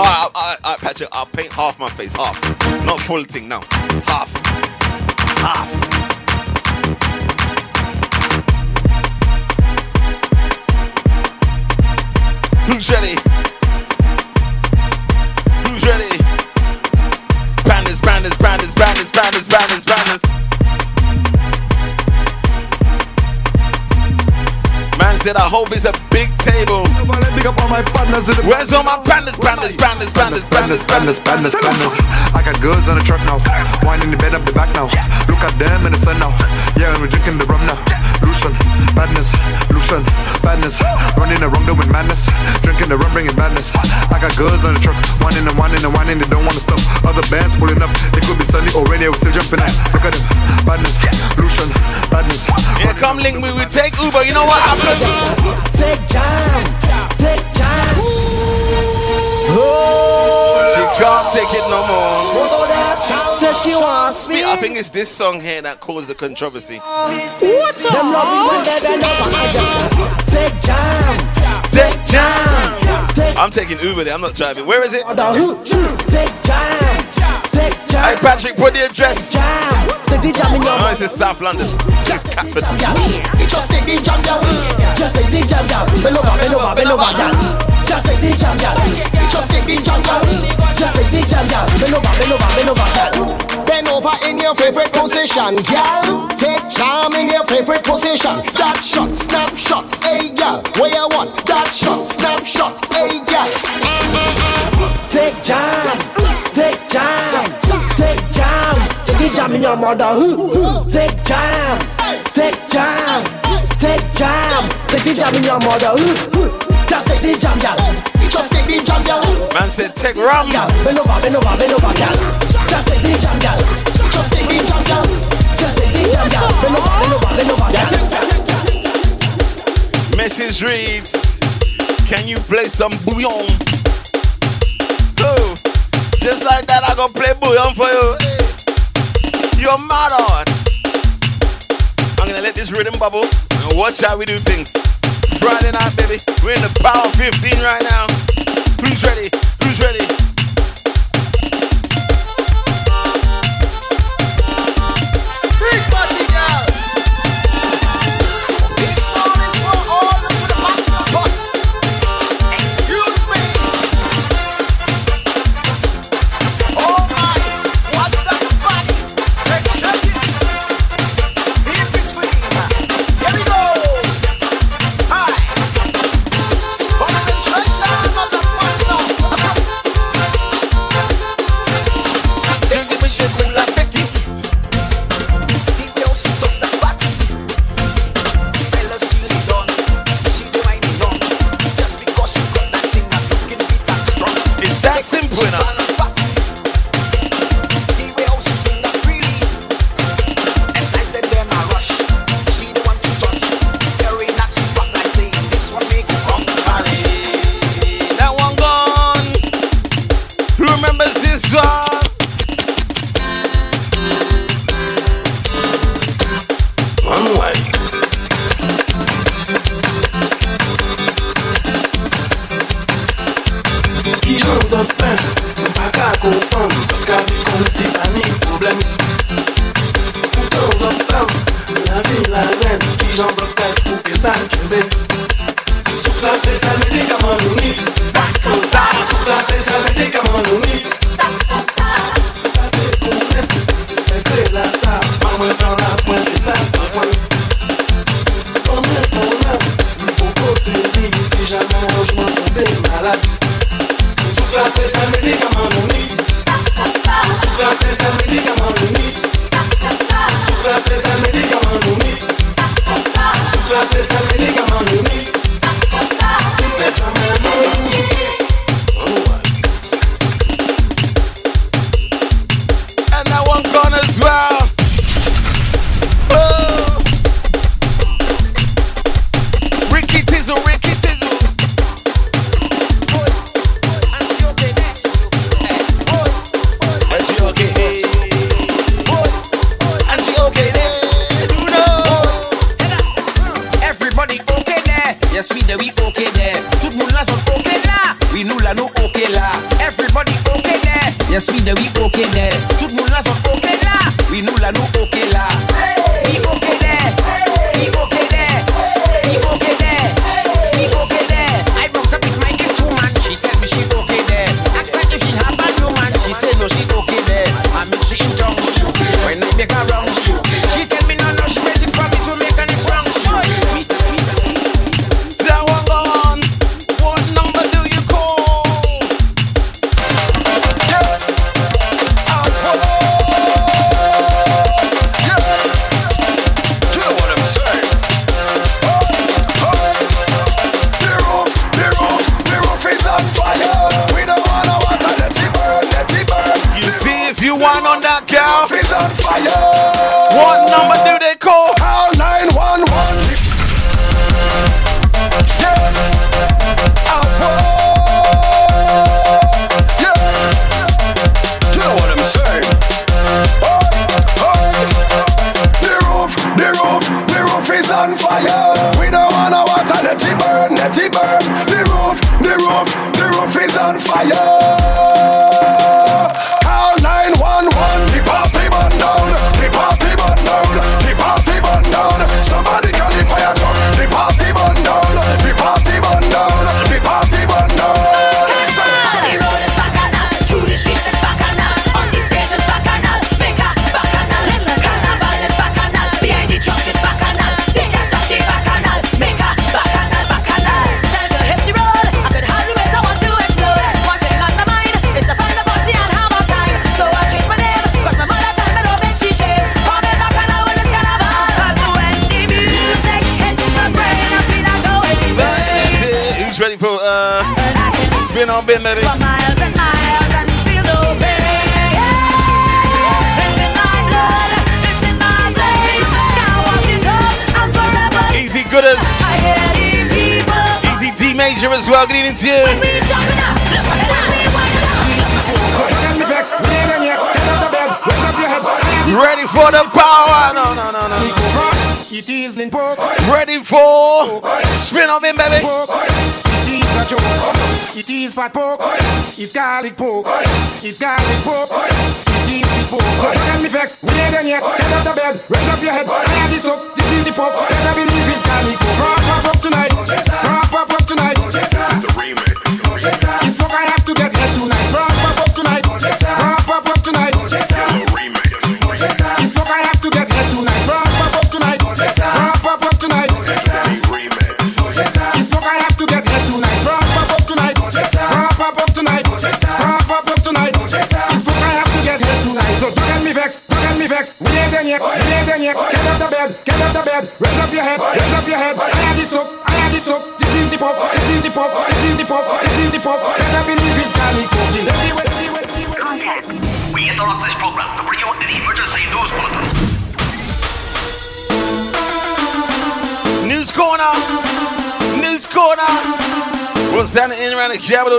Nah. Alright, alright, alright, Patrick, I'll paint half my face, half. Not full thing, no. Half. Half. Who's ready? Who's ready? Banders, banders, banders, banders, banders, banders, banders. Said, I hope it's a big table. Where's all my banders, banders, banders, banders, banders, banders, banders, banders? I got goods on the truck now. Wine in the bed up the back now. Look at them in the sun now. Yeah, and we're drinking the rum now. Lucian, badness, Lucian. Badness, running the wrong doing madness. Drinking the rum, bringing badness. I got girls on the truck, whining and whining and whining, they don't wanna stop. Other bands pulling up, they could be sunny or rainy, we're still jumping out. Look at them, badness, Lucian, badness. Here come link me, we take Uber, you know what happens? Take time, take time. She can't take it no more. Say she wants me. I think it's this song here that caused the controversy. What Them love me when they bend over and take time, take time, take I'm taking Uber there, I'm not driving. Where is it? take time, take time. Hey Patrick, put the address. Jam, take the jam in your oh, mouth. Oh, it's in South London. Just Catford. Just take the jam, girl. Just take the jam, girl. Bend over, bend over, bend over, girl. Just take the jam, girl. Just take the jam, girl. Just take the jam, girl. Bend over, bend over, bend over, girl. Bend over in your favorite position, girl. Take jam in your favorite position. That shot, snapshot, hey girl. Where you want? That shot, snapshot, hey girl. Take jam, take jam, take jam. Take the jam in your mother. Take jam, take jam, take jam. Take the jam in your mother. The jam, girl. Just take the jam, girl. Man said take rum. Girl, bend over, bend over, bend over, girl. Just take the jam, girl. Just take the jam, girl. Just take the jam, girl. Bend over, bend over, bend over, girl. Message reads, can you play some bouillon? Oh, just like that, I gonna play bouillon for you. You're mad on. I'm gonna let this rhythm bubble and watch how we do things. Friday night, baby. We're in the power 15 right now. Who's ready? Who's ready?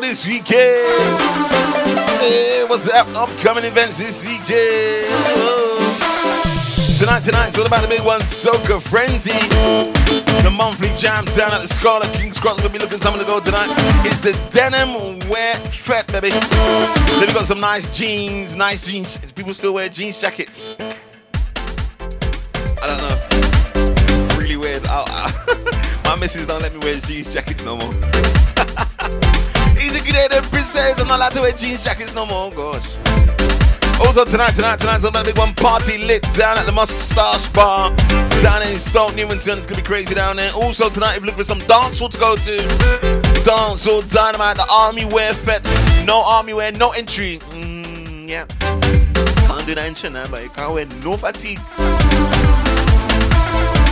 This weekend? Hey, what's up? Upcoming events this weekend. Oh. Tonight, tonight, it's all about the big one, Soca Frenzy. The monthly jam down at the Scarlet King's Cross. We'll be looking something to go tonight. It's the Denim Wear Fete, baby. Then we got some nice jeans, nice jeans. People still wear jeans jackets. Also tonight, tonight, tonight's another big one party lit down at the Mustache Bar down in Stoke Newington. It's gonna be crazy down there. Also tonight, if you look for some dance hall to go to, dance hall dynamite, the army wear fete. No army wear, no entry. Mm, yeah, can't do that in China, but you can't wear no fatigue.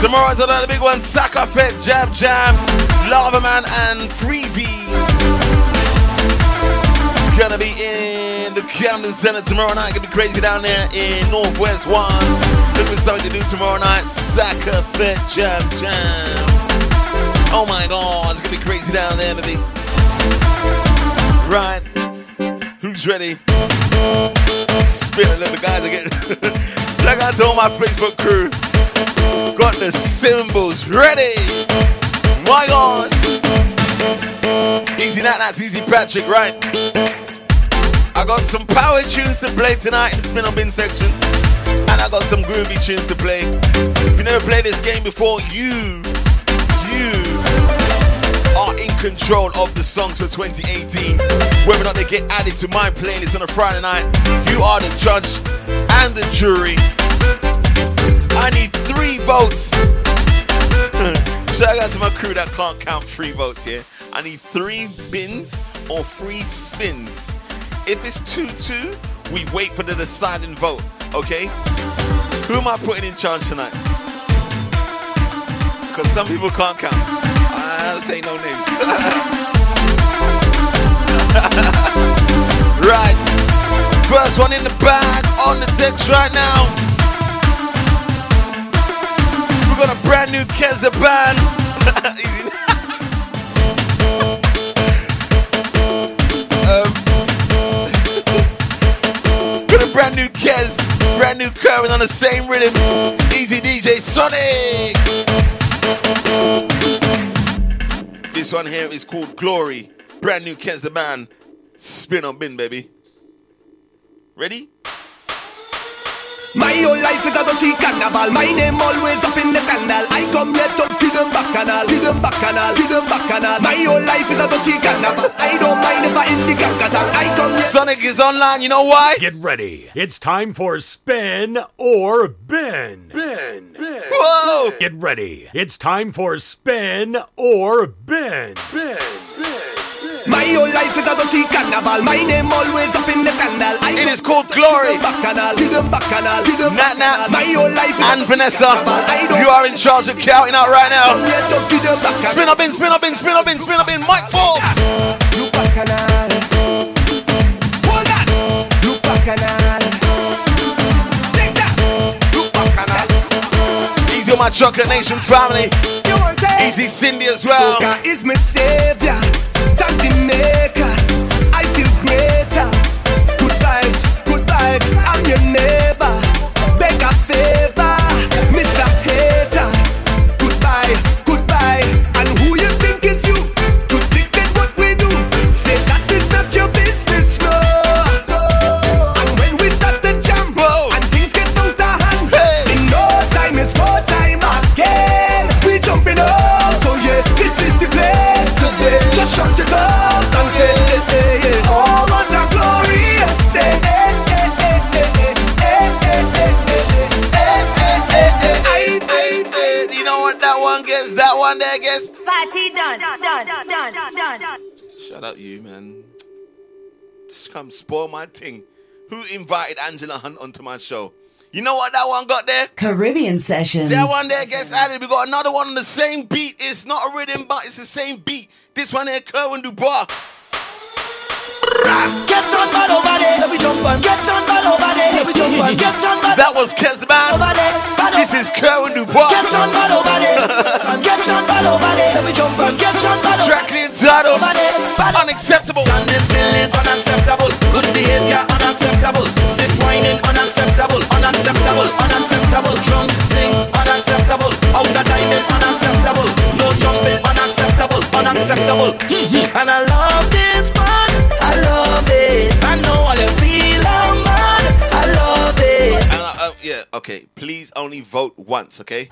Tomorrow's another big one, Saka Fit, Jab Jab, Lava Man, and Freezy. It's gonna be in the Camden Center tomorrow night. Gonna be crazy down there in Northwest One. Looking for something to do tomorrow night. Saka Fit Jam Jam. Oh my god, it's gonna be crazy down there, baby. Right. Who's ready? Spilling the guys again. Check out to all my Facebook crew. Got the cymbals ready. My God. Easy Nat, that's Easy Patrick, right? I got some power tunes to play tonight in the spin or bin section. And I got some groovy tunes to play. If you never played this game before, you, you are in control of the songs for 2018. Whether or not they get added to my playlist on a Friday night, you are the judge and the jury. I need three votes. Shout out to my crew that can't count three votes here. I need three bins or three spins. If it's 2 2, we wait for the deciding vote, okay? Who am I putting in charge tonight? Because some people can't count. I'll say no names. right. First one in the bag on the decks right now. We got a brand new Kes the Band. brand new Kes, brand new Kerwin on the same rhythm. Easy DJ Sonic. This one here is called Glory. Brand new Kes the man. Spin or bin, baby. Ready? My whole life is a dirty carnival. My name always up in the scandal. I come here to pig them bacchanal, pig them bacchanal, pig them bacchanal. My whole life is a dirty carnival. I don't mind if I in the gangatal. I come here. Sonic is online. You know why? Get ready. It's time for Spin or Bin. Bin. Whoa! Get ready. It's time for Spin or Bin. Bin. My whole life is a dirty carnival. My name always up in the scandal. I It is called Glory. Bacchanal, to the bacchanal, to the Nat Nat My whole life is and Vanessa, you are in charge of counting out right now. Spin up in, spin up in, spin up in, spin up in. Mike Forbes. Look bacchanal. Hold on. Look bacchanal. Take that. Look bacchanal. Easy on my Chocolate Nation family. You want it? Easy Cindy as well. Soca is my savior, maker. I feel greater. Good vibes, good vibes. I'm your neighbor. Beg a favor, Mr. Hater. Goodbye, goodbye. And who you think is you to dictate what we do? Say that is not your business, no. And when we start the jam and things get out of hand, in no time time again. We jumping up, so yeah, this is the place. Just shout it out Shut up, you man. Just come spoil my thing. Who invited Angela Hunt onto my show? You know what that one got there? Caribbean Sessions. That one there gets added. We got another one on the same beat. It's not a rhythm, but it's the same beat. This one here, Kerwin Dubois. Get on bad over there, let me jump on. Get on bad over there, let me jump on. Get on bad That was Kezban. over there. Bad This is Kerwin Dubois. Get on bad over there. Get on bad over there, let me jump on. Get on bad over Track Unacceptable. Standing still is unacceptable. Good behavior unacceptable. Stiff whining unacceptable. Unacceptable. Unacceptable. Drunk vote once, okay?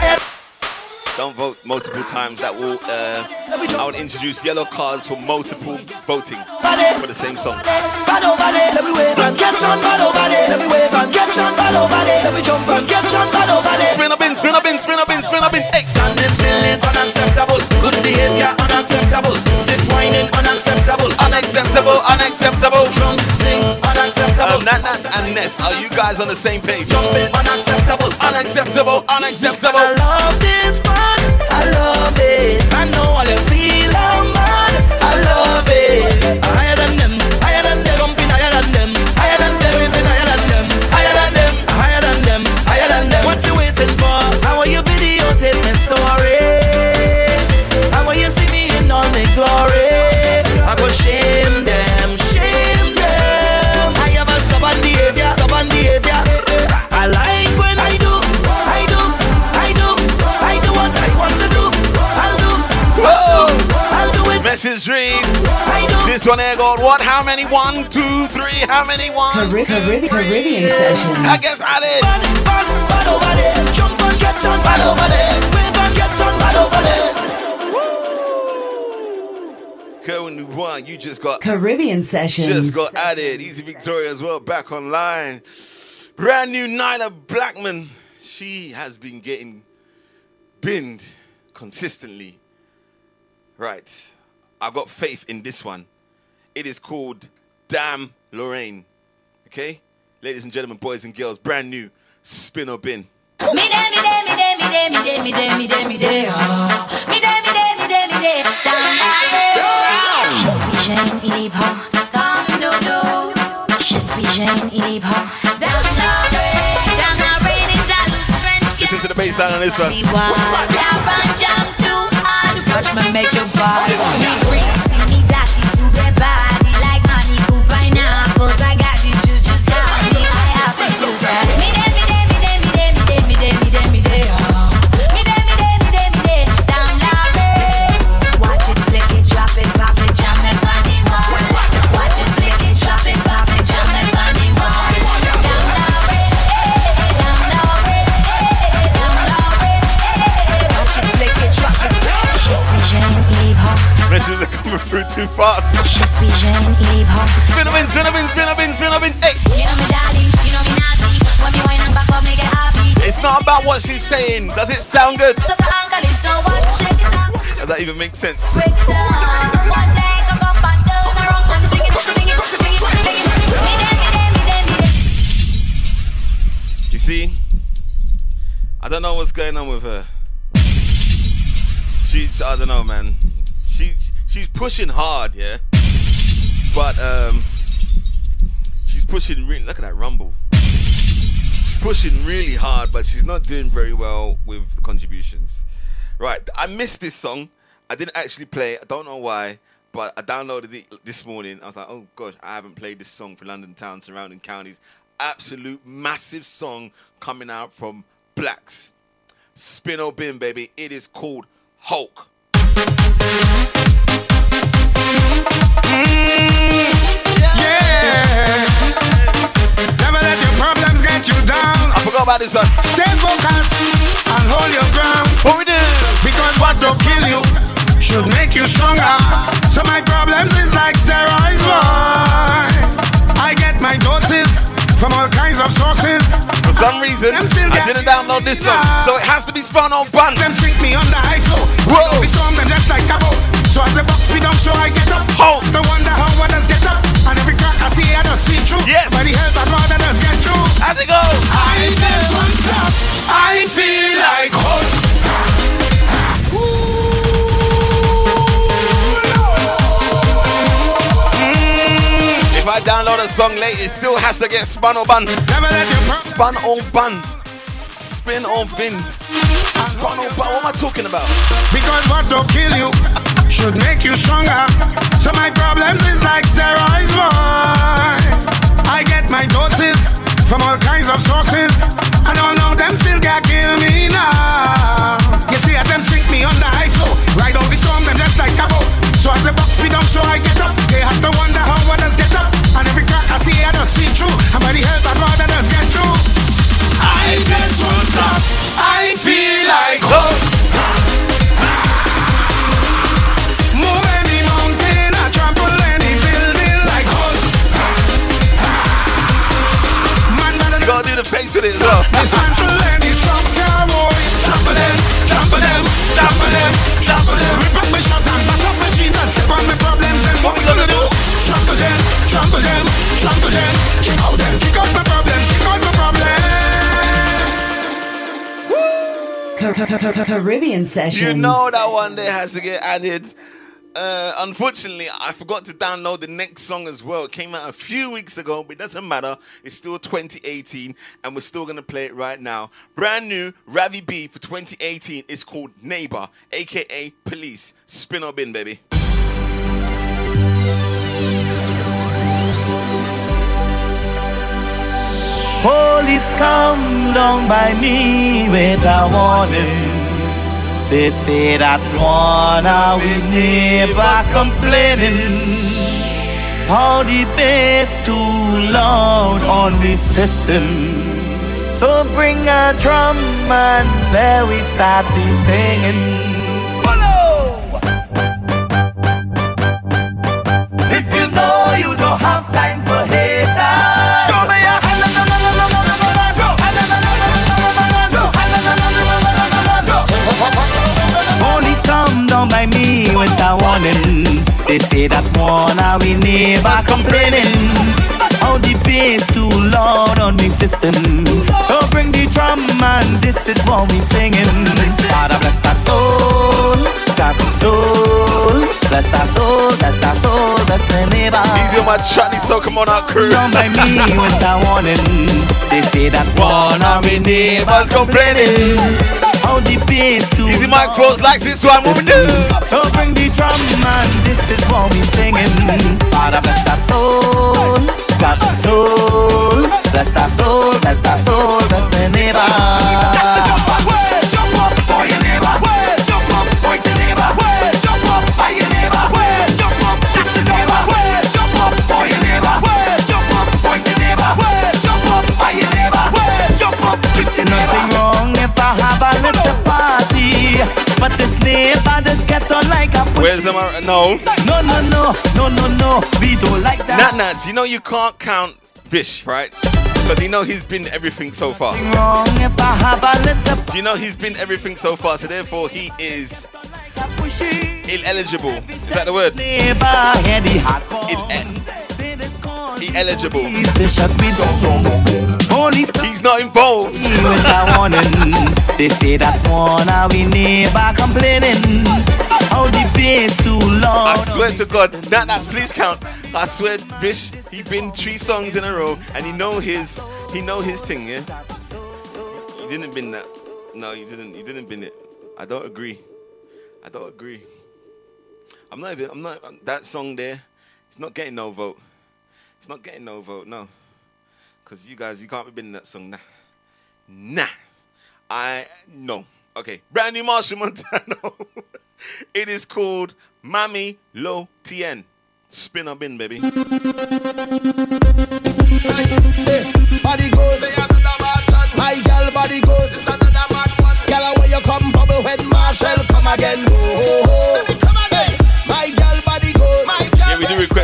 Don't vote multiple times. That will. Uh, I will introduce yellow cards for multiple voting for the same song. Bad over there, let me wave and get on bad over there. Let me wave and get on bad over there. Let me jump and get on bad over there. Spin up in, spin up in, spin up in, spin up in. Hey. Standing still is unacceptable. Good behavior unacceptable. Stiff whining unacceptable. Unacceptable, unacceptable. Drunk Nat and Ness, are you guys on the same page? Jumping unacceptable. Unacceptable, unacceptable. How many? One, two, three. How many? One, Carib- two, Carib- three. Caribbean Sessions. I guess I did. Bad, bad over there, jump and get on, bad over there, wave and get on, bad over there. Kerwin Dubois, you just got Caribbean Sessions. just got added. Easy Victoria as well, back online. Brand new Nailah Blackman. She has been getting binned consistently. Right. I've got faith in this one. It is called Damn Lorraine. Okay? Ladies and gentlemen, boys and girls, brand new spin or bin. Day, day, day, day, day, day, day, day, day, day, day, Listen to the bass line on this one. Watch my make your body. too fast. Spin spin spin spin. Hey. It's not about what she's saying. Does it sound good? Does that even make sense? You see, I don't know what's going on with her. She, I don't know, man. She she's pushing hard, yeah. But um, she's pushing really. Look at that rumble. She's pushing really hard, but she's not doing very well with the contributions. Right, I missed this song. I didn't actually play. it. I don't know why, but I downloaded it this morning. I was like, oh gosh, I haven't played this song for London town, surrounding counties. Absolute massive song coming out from Blaxx. Spin or bin, baby. It is called Hulk. This one. Stay focused and hold your ground. What we do? Because what don't kill you should make you stronger. So my problems is like steroids. I get my doses from all kinds of sources. For some reason, I didn't download this song, so it has to be spun on bun. Them sink me under ISO. Whoa. Storm them just like Cabo. So as the box me down, so I get up. Hold. The wonder how others get up. And every crack I see, I just see through. Yes. By the help of God, just get through. How's it go? I just won't stop. I feel like hope. Mm. If I download a song late, it still has to get spun or bun. Never let your pro- Spun or bun. Spin or bin. Spun or bun. What am I talking about? Because what don't kill you should make you stronger. So my problems is like steroids, boy. I get my doses from all kinds of sources. I don't know them still can't kill me now. You see, at them sink me under ISO. Oh. Ride out the storm, them just like Cabo. So as they box me down, so I get up. They have to wonder how others get up. And every crack I see, I just see through. And by the help of God, just get through. I just won't stop. I feel like it as well. dismantle any structure, boy. Trample them, trample them, trample them, trample them. Rip up my shot and bust up my jeans and step on my problems. Then what we gonna do? Trample them, trample them, trample them. Kick out them, kick out my problems, kick out my problems. Car- car- car- car- Caribbean sessions. You know that one day has to get added. Uh, unfortunately, I forgot to download the next song as well. It came out a few weeks ago, but it doesn't matter. It's still 2018, and we're still gonna play it right now. Brand new Ravi B for 2018 is called Neighbor, aka Police. Spin or bin, baby. Police come down by me with a warning. They say that one of we never complaining. How the bass too loud on the system. So bring a drum and there we start the singing. Follow! If you know you don't have time with a warning. They say that one of we neighbor complaining. How the bass too loud on the system. So bring the drum and this is what we singing. Father bless that soul, that soul, bless that soul, bless that soul, bless my neighbor. Easy on my chutney, so come on out, crew. Down by me with a warning. They say that One of me neighbors complaining. How the bass too Easy Mike Pros likes this one. What we do? So bring the drum and this is what we singing. Father bless that soul, that soul, bless that soul, bless that soul, bless my neighbor. But this get on like a Where's the mar- no? no, no, no, no, no, no. We don't like that. Nat Nats, you know you can't count Vish, right? Because you know he's been everything so far. Wrong if I have a little Do you know he's been everything so far? So therefore he is ineligible. Is that the word? neighbor, hear the hot In- ineligible. Please to shut me down. police come. He's not involved. With a warning. They say that wanna we never complaining. How the bass too long. I swear to God, that that's please count. I swear, Bish, he been three songs in a row, and he know his, he know his thing, yeah. You didn't bin that. No, you didn't. You didn't bin it. I don't agree. I don't agree. I'm not even. I'm not. That song there. It's not getting no vote. It's not getting no vote. No. Cause you guys, you can't be binning that song. Nah. Nah. I no. Okay. Brand new Machel Montano. it is called Mami Lo Tien. Spin up in, baby. Body good. My girl body good. Girl, where you come bubble when Marshall come again.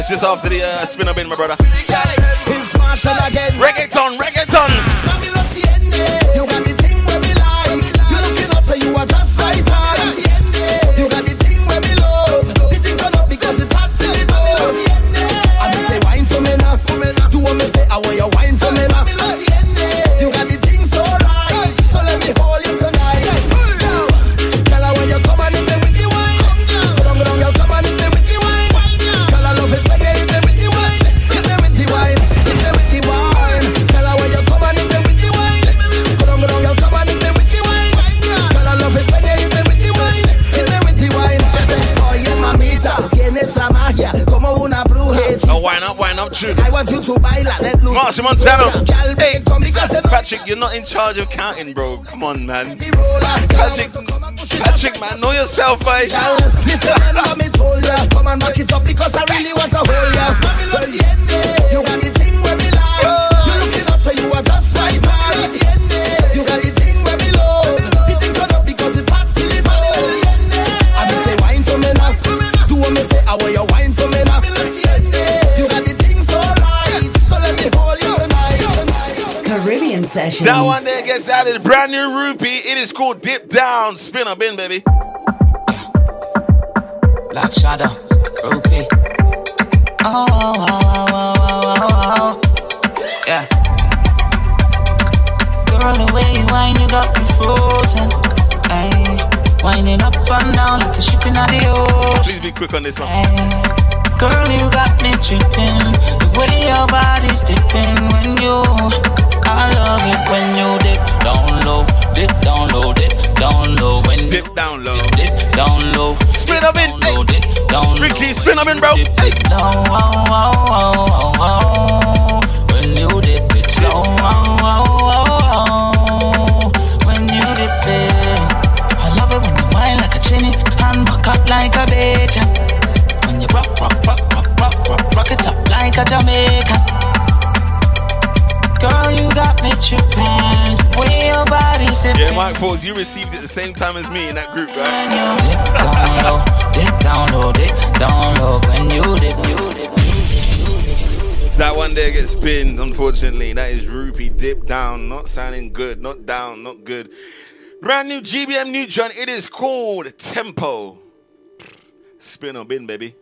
Do just after the uh, spin or in, my brother. It's Machel again. Reggaeton, reggaeton. Up, wine up, true. I want you to baila, let loose. Montano. Girl, Hey, come because you know Patrick, you're not in charge of counting, bro. Come on, man. Patrick, Patrick, man, know yourself, eh? boy. Girl, listen, remember me told ya Come and back it up because I really want to hold ya Well, eh? you got the thing where me like You looking up so you are just right on eh? You got Sessions. That one there gets added. Brand new rupee. It is called Dip Down. Spin or bin, baby. Black Shadow, Rupee. Oh, oh, oh, oh, oh, oh, oh, oh. yeah. Girl, the way you whine, you got me frozen. Ay, winding up and down like a ship in the ocean. Please be quick on this one. Girl, you got me tripping. The way your body's dipping when you. I love it when you dip down low, dip down low, dip down low. When you dip down low, dip down low. Spin up in, hey. Dip down Ricky, spin up in, bro. Dip down, oh, oh, oh, oh, oh. When you dip it slow, oh, oh, oh, oh. When you dip it, I love it when you whine like a chinny and back up like a bitch. When you rock, rock, rock, rock, rock, rock, rock it up like a Jamaican. Girl, you got me tripping. Way your body sipping. Yeah, Mike Foles, you received it the same time as me in that group, right? Down low, dip down low, dip down low. When you dip, you dip. That one there gets pinned, unfortunately. That is Rupee Dip Down. Not sounding good. Not down, not good. Brand new GBM Nutron. It is called Tempo. Spin or bin, baby.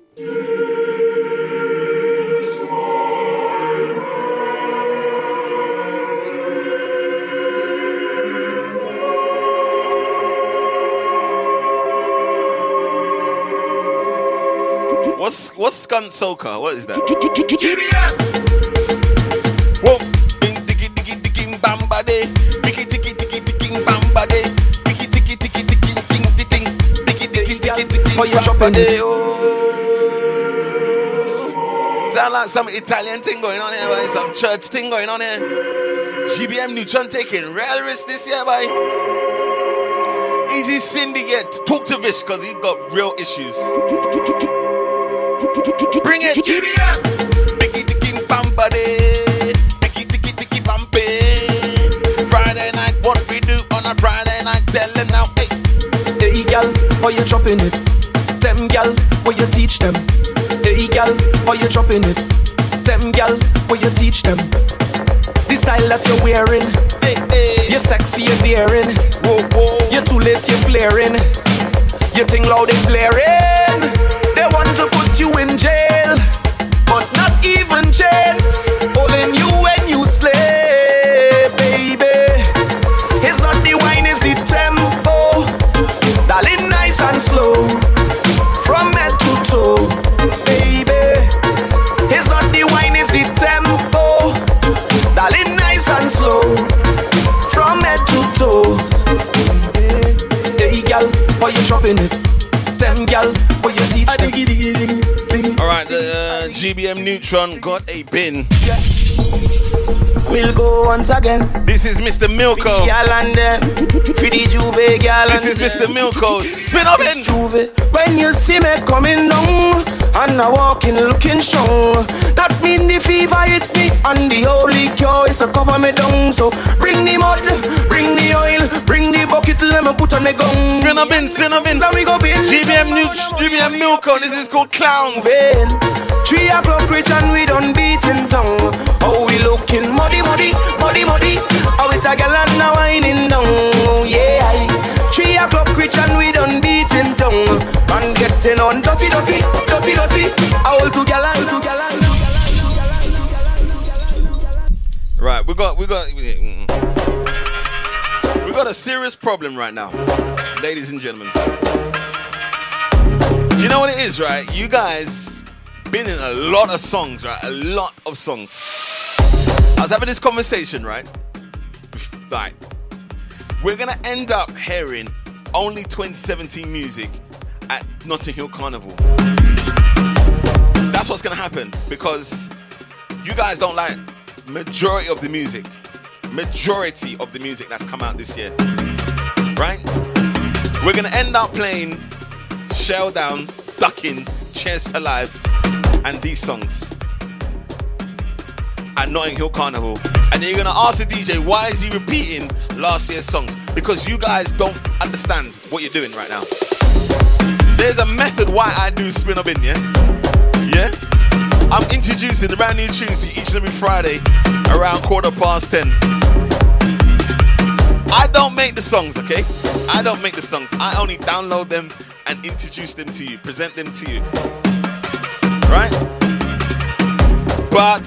What's what's soca? What is that? Whoa, bing tiki tiki bamba de, tiki tiki tiki tiki bamba de, tiki tiki tiki tiki ting ting ting, tiki tiki tiki tiki bamba de. Oh, sound like some Italian thing going on here, boy. Some church thing going on here. GBM Nutron taking real risk this year, boy. Easy Cindy yet talk to Vish because he got real issues. Bring it, GBM. Biggie tiki bamba de, biggie tiki tiki bambe. Friday night, what we do on a Friday night? Tell them now, hey. Hey, gal, how you dropping it? Them gal, what you teach them? Hey, gal, how you dropping it? Them gal, what you teach them? The style that you're wearing, you're sexy, you're daring. Whoa, whoa. You're too late, you're flaring. You think loud and blaring want to put you in jail, but not even chance Pulling you when you slay, baby. It's not the wine, it's the tempo, darling, nice and slow, from head to toe, baby. It's not the wine, it's the tempo, nice and slow, from head to toe. Hey, why you it? GBM Nutron got a bin. We'll go once again. This is Mr. Milko. Gal and them, for the J'ouvert This is Mr. Milko. Spin up in. J'ouvert. When you see me coming down and I walking looking strong, that mean the fever hit me and the only cure is to cover me down. So bring the mud, bring the oil, bring the bucket, let me put on the gun. Spin up in, spin up in. So we go bin. GBM Neut- GBM Milko. Oh, this is called Clowns. Ben. Three o'clock reach and we done beating tongue. Oh, we looking muddy, muddy, muddy, muddy. Oh, it's a gal and a whining down. Yeah. Three o'clock reach and we done beating tongue. And getting on dirty, dirty. All to to Right, we got we got mm. we got a serious problem right now, ladies and gentlemen. Do you know what it is, right? You guys been in a lot of songs, right? A lot of songs. I was having this conversation, right? Like, we're gonna end up hearing only 2017 music at Notting Hill Carnival. That's what's gonna happen because you guys don't like majority of the music. Majority of the music that's come out this year. Right? We're gonna end up playing Shell Down, Ducking, Cheers to Life, and these songs at Notting Hill Carnival. And then you're gonna ask the DJ why is he repeating last year's songs? Because you guys don't understand what you're doing right now. There's a method why I do spin up in, yeah? Yeah? I'm introducing the brand new tunes to each and every Friday around quarter past 10. I don't make the songs, okay? I don't make the songs. I only download them and introduce them to you, present them to you. Right? But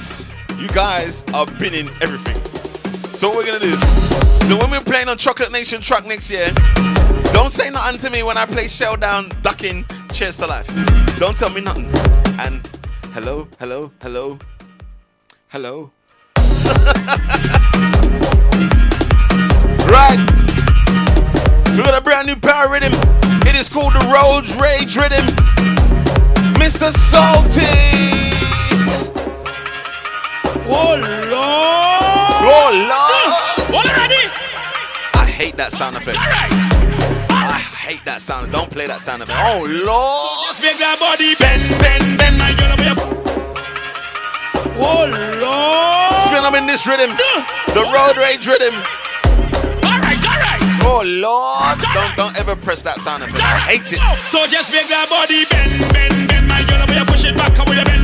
you guys are binning everything. So what we're gonna do? So when we're playing on Chocolate Nation truck next year, don't say nothing to me when I play Shell Down, Ducking, Cheers to Life. Don't tell me nothing. And hello, hello, hello, hello. right. We got a brand new power rhythm. It is called the Road Rage Rhythm. Mr. Salty. Oh Lord! Oh Lord! All ready? I hate that sound effect. I hate that sound. Don't play that sound effect. Oh Lord! Just make that body bend, bend, bend, my girl. Oh Lord! Spin up in this rhythm. The road rage rhythm. Alright, alright. Oh Lord! Don't don't ever press that sound effect. I hate it. So just make that body bend, bend, bend, my girl. Up you push it back, how you bend, my girl. Bend,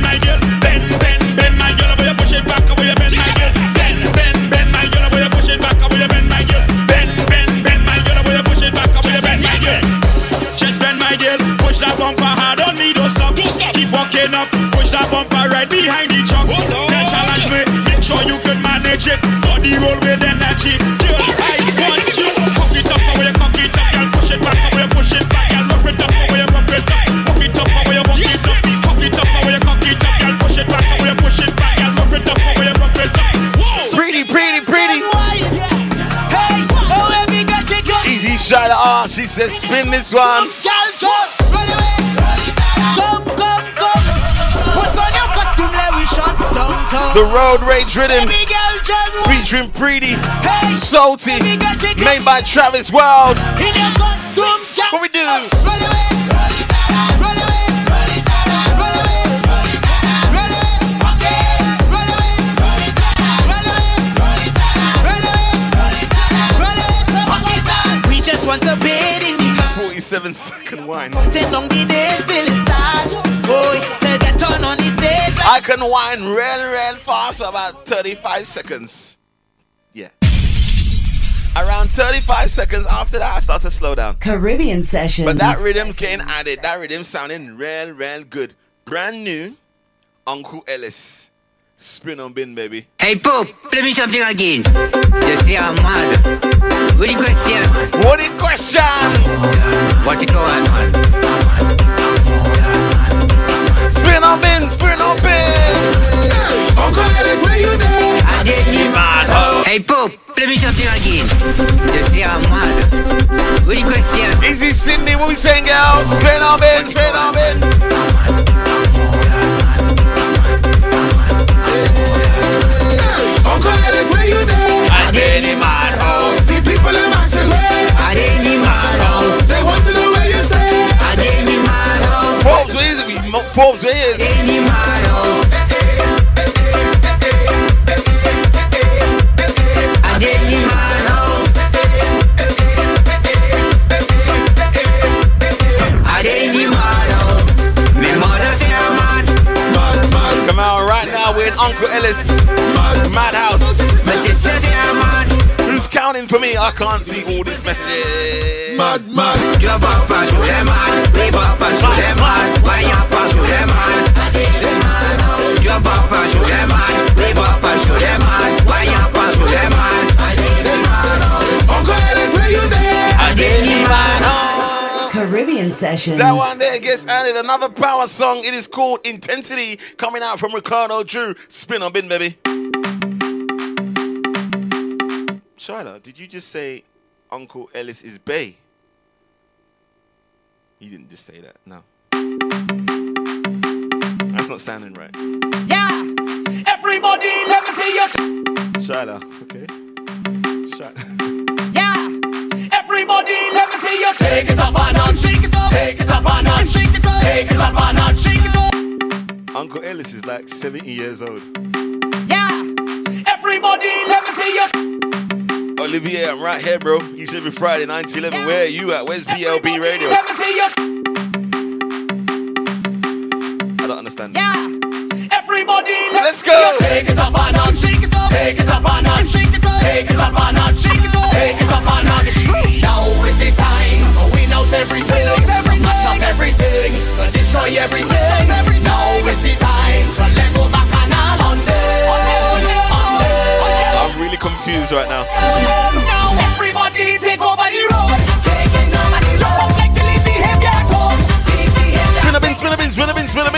Keep up. Push that bumper right behind the truck. Oh, then challenge me. Make sure you can manage it. Body roll with energy. Girl, I want you. Cock it up, how you cock it up, girl. Push it back, how you push it back, girl. Rough it up, how you rough it up. Cock it up, how you rough it up. Cock it up, how you cock it up, girl. Push it back, how you push it back, girl. Rough it up, how you rough it up. Whoa. Pretty, pretty, pretty. Hey, oh, let me get you good. Easy shot of R. She says, spin this one. The road rage rhythm. Baby girl, Featuring Pretty, Hey. Salty, Let me get you good. made by Travis Wild. costume. What we do? We just want a bed in the 47 second wine. Ten long the days till it starts. Boy, to get on on the stage. I can whine real, real fast for about 35 seconds. Yeah. Around 35 seconds after that, I start to slow down. Caribbean session. But that rhythm getting added, that rhythm sounding real, real good. Brand new, Uncle Ellis. Spin on bin, baby. Hey Pope, play me something again. Just say I'm mad. What the question? What the question? What the going on? Spin on bin, spin on bin. Uncle Ellis, where you there? I did me mad. Hey Pope, play me something again. Just say I'm mad. What Good question. Easy Sydney, what we saying, girls? Spin on in, spin on in. Uncle Ellis, where you there? At Ellis Madhouse. My sister say Who's counting for me? I can't see all these messages. Mad, mad. Jump up and show them mad. Wave up and show them mad. Wind up and show them mad. Jump up and show them mad. Up and show them mad. Wind up and show them mad. Uncle Ellis, where you there? I At any Madhouse. Caribbean Sessions. That one there gets added another power song. It is called Intensity, coming out from Ricardo Drew. Spin on bin, baby. Shyla, did you just say Uncle Ellis is Bay? You didn't just say that. No. That's not sounding right. Yeah. Everybody, let me see you. Shyla, okay. Let me see you. Take it up and on, shake it up. Take it up and on, shake it up. Take it up and on, shake it up. Uncle Ellis is like 70 years old. Yeah. Everybody, let me see you. Olivier, I'm right here, bro. You said every Friday, 9 to 11. Where are you at? Where's BLB Radio? Let me see you. I don't understand. Yeah. Everybody, let Let's go. Take it up and on, shake it up. Take it up and on, shake it up. Take it up and on, shake it up. Take it up and on. Now everything. Mash up everything. To destroy everything. Now is the time to let go back and all on them. I'm really confused right now. Now everybody take over the road. Taking over the road. Like the lead behavior at home. Lead behavior. Spin a bin, spin a bin, spin a bin, spin a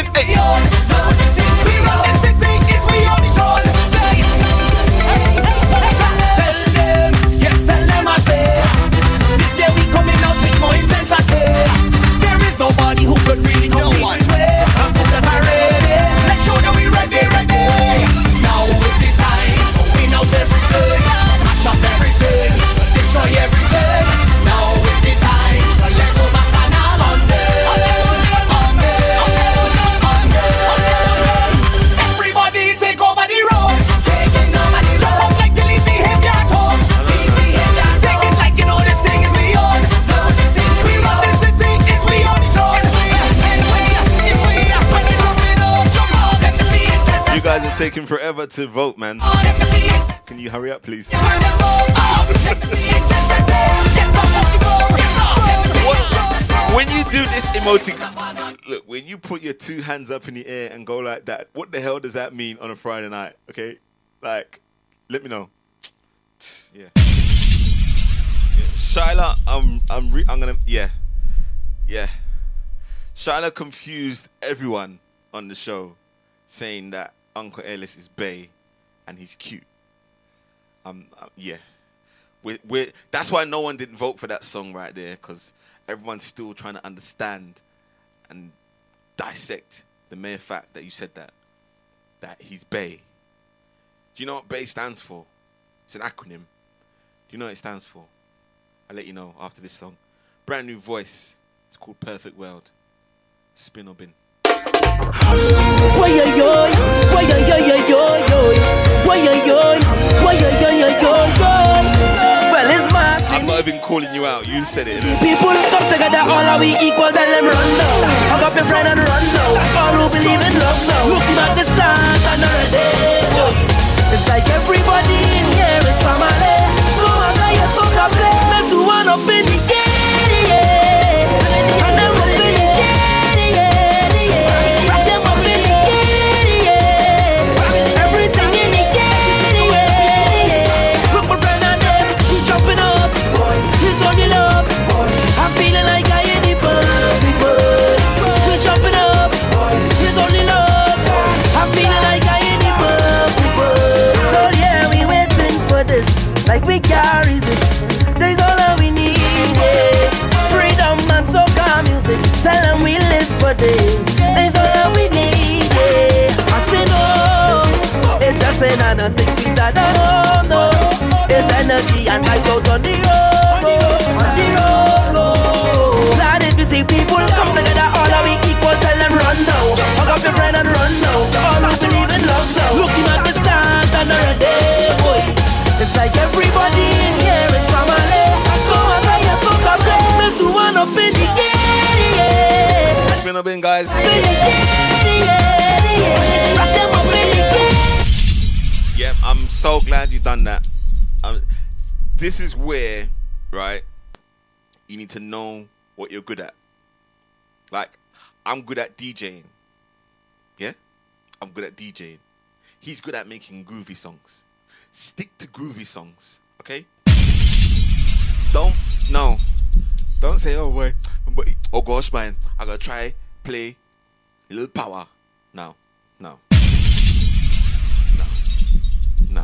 hands up in the air and go like that, what the hell does that mean on a Friday night? Okay, like, let me know. Yeah. Shyla, I'm, I'm, re- I'm gonna, yeah, yeah. Shyla confused everyone on the show, saying that Uncle Ellis is Bay, and he's cute. Um, uh, yeah. We're, we're, that's why no one didn't vote for that song right there, because everyone's still trying to understand and dissect the mere fact that you said that. That he's Bay. Do you know what Bay stands for? It's an acronym. Do you know what it stands for? I'll let you know after this song. Brand new voice. It's called Perfect World. Spin or bin. Why calling you out. You said it. innit? People come together, all are we equal, tell them run now. Hug up your friend and run now. All who believe in love now. Looking at the stars and already. It's like everybody in here is family. So as I hear soccer play, me to one up in the air, and light out on the road, oh, on the road. oh. Glad if you see people come together, all of we equal, tell them run now. Hug up your friend and run now. All who believe in love now. Looking at the stars and already, boy. It's like everybody in here is family. So as I am so complete, to one up in the air, yeah. Spin up in, guys. So glad you done that. Um, this is where, right, you need to know what you're good at. Like, I'm good at DJing. Yeah? I'm good at DJing. He's good at making groovy songs. Stick to groovy songs, okay? Don't, no. Don't say, oh, but, oh gosh, man, I gotta try play a little power. No, no, no.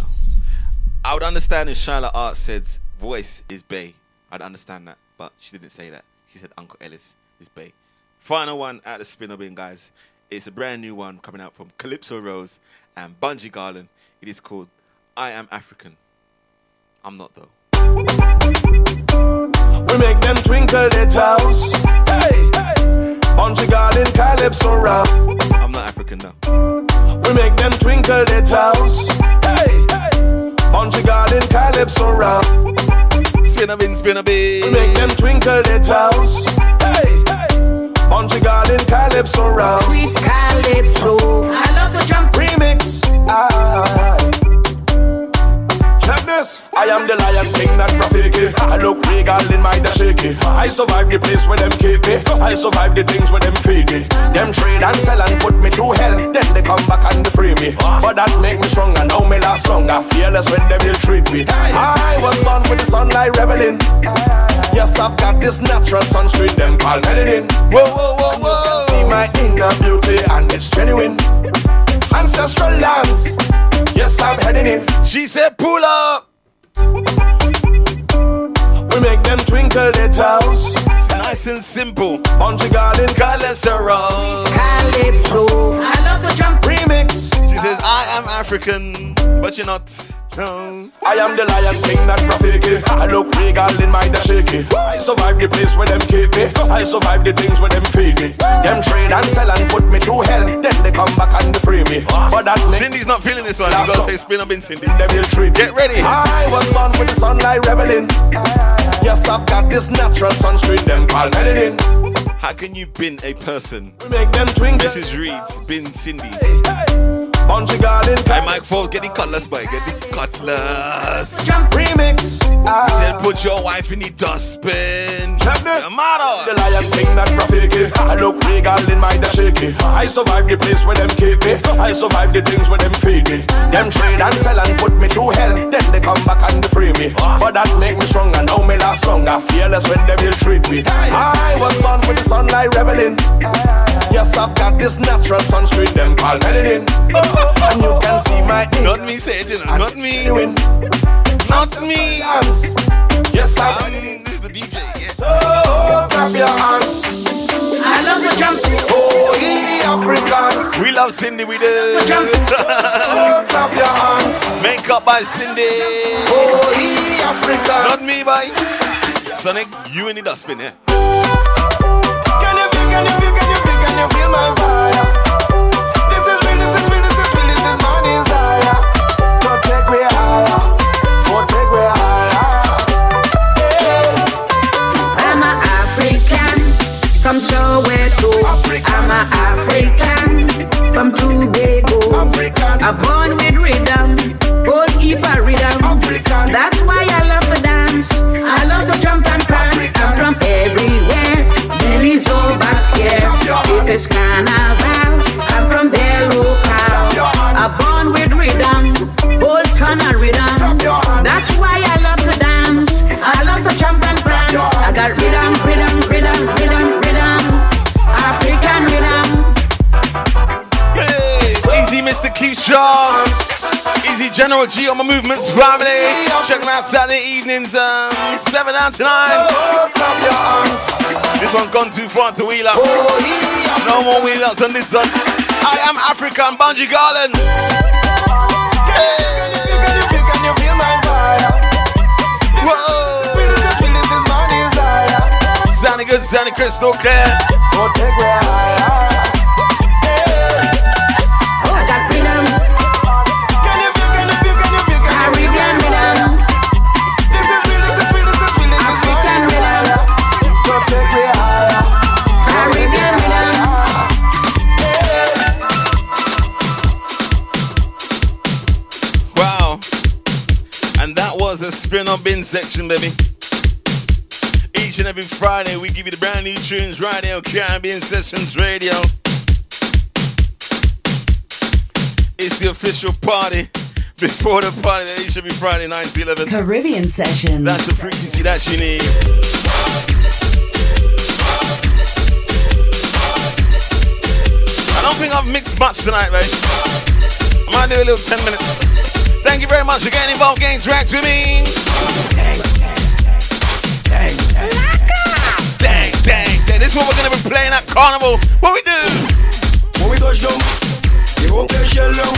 I would understand if Shyla Art said voice is Bay. I'd understand that, but she didn't say that. She said Uncle Ellis is Bay. Final one at the spinner bin, guys. It's a brand new one coming out from Calypso Rose and Bunji Garlin. It is called I Am African. I'm not though. We make them twinkle their toes. Hey, Bunji Garlin, Calypso rap. I'm not African though. We make them twinkle their toes. Hey, Bunji Garlin, Calypso rap. Spin a bin, spin a bin. Make them twinkle their toes. Hey, Bunji Garlin, Calypso rap. Sweet Calypso. I love the jump. Remix. Aye. This. I am the lion king, not Rafiki. I look regal in my dashiki. I survive the place where them keep me. I survive the things where them feed me. Them trade and sell and put me through hell. Then they come back and they free me. But that make me stronger. Now me last longer. Fearless when they will treat me. I was born with the sunlight reveling. Yes, I've got this natural sun sunscreen. Them call melanin. Whoa, whoa, whoa, whoa. See my inner beauty and it's genuine. Ancestral lands. Yes, I'm heading in. She said, pull up. We make them twinkle their toes. It's nice and simple. Bunji Garlin, Calypso Rose. Calypso. I love the jump. Remix. She says, I am African, but you're not. No. I am the lion king, not Rafiki. I look regal in my dashiki. I survive the place where them keep me. I survive the things where them feed me. Them trade and sell and put me through hell. Then they come back and they free me. But that make Cindy's not feeling this one. You gotta say, spin up in Cindy. They will treat Get ready. I was born with the sunlight reveling. Yes, I've got this natural sunscreen. Them call melanin. How can you bin a person? We make them twinkle. Mrs. Reeds, bin Cindy. Bunji Garlin, Hey, Mike get the cutlass, boy. Get the cutlass. Jump Remix. Then ah. put your wife in the dustbin. Check this. The lion king, not Rafiki. I look regal in my dashiki. I survive the place where them keep me. I survive the things where them feed me. Them trade and sell and put me through hell. Then they come back and they free me. But that make me stronger. Now me last longer. Fearless when they will treat me. I was born with the sunlight reveling. Yes, I've got this natural sunscreen. Them call melanin. And you can see my ink. Not me say it, you know. Not me. Doing. Not me. Hands. Yes, I'm. Um, this is the DJ. Yeah. So clap your hands. I love the jump. Oh, ye Africans. We love Cindy, we do. So clap your hands. Makeup by Cindy. Oh, ye Africans. Not me, boy. Sonic, you in the dustbin, yeah? Can you feel, can you feel, a African from Tobago. African. I'm born with rhythm, old keep a rhythm. African. That's why I love to dance. I love to jump and prance. I'm from everywhere. Delhi's all Basquiat. It is carnival. I'm from there local. I'm born with rhythm, old of rhythm. That's why I Mr. Keyshawn. Easy General G on my movements family. Check them out Saturday evenings, um, 7 down to 9. This one's gone too far to wheel up. No more wheel ups on this one. I am African Bunji Garlin. Desire. Sounding good, sounding crystal clear. Go take me higher. Bin section, baby. Each and every Friday, we give you the brand new tunes right here on Caribbean Sessions Radio. It's the official party before the party that each and every Friday, 9 to 11. Caribbean Sessions. That's the frequency that you need. I don't think I've mixed much tonight, mate. I might do a little 10 minutes. Thank you very much for getting involved, getting interact with me. Dang, dang, dang. This is what we're gonna be playing at Carnival. What we do? When we touch down, you won't play shell down.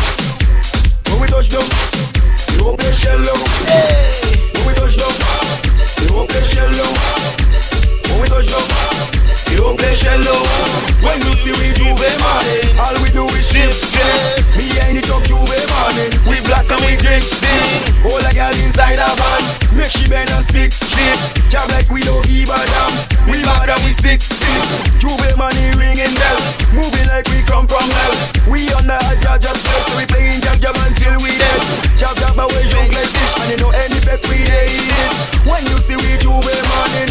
When we touch down, you won't play shell down. When we touch down, you won't play shell down. When we touch down, won't play shell down. When you see we do be morning, all we do is ship, ship. Me ain't it up J'ouvert morning. We black and we drink, sing. Hold a girl inside a van, make she bend and stick, stick. Jab like we don't give a damn. We mad and we sick, sick. J'ouvert money ringing bell, moving like we come from hell. We under a jab jab spell, so we playing jab jab until we dead. Jab jab away young like fish, and you know any bet we dey eat. When you see we J'ouvert morning,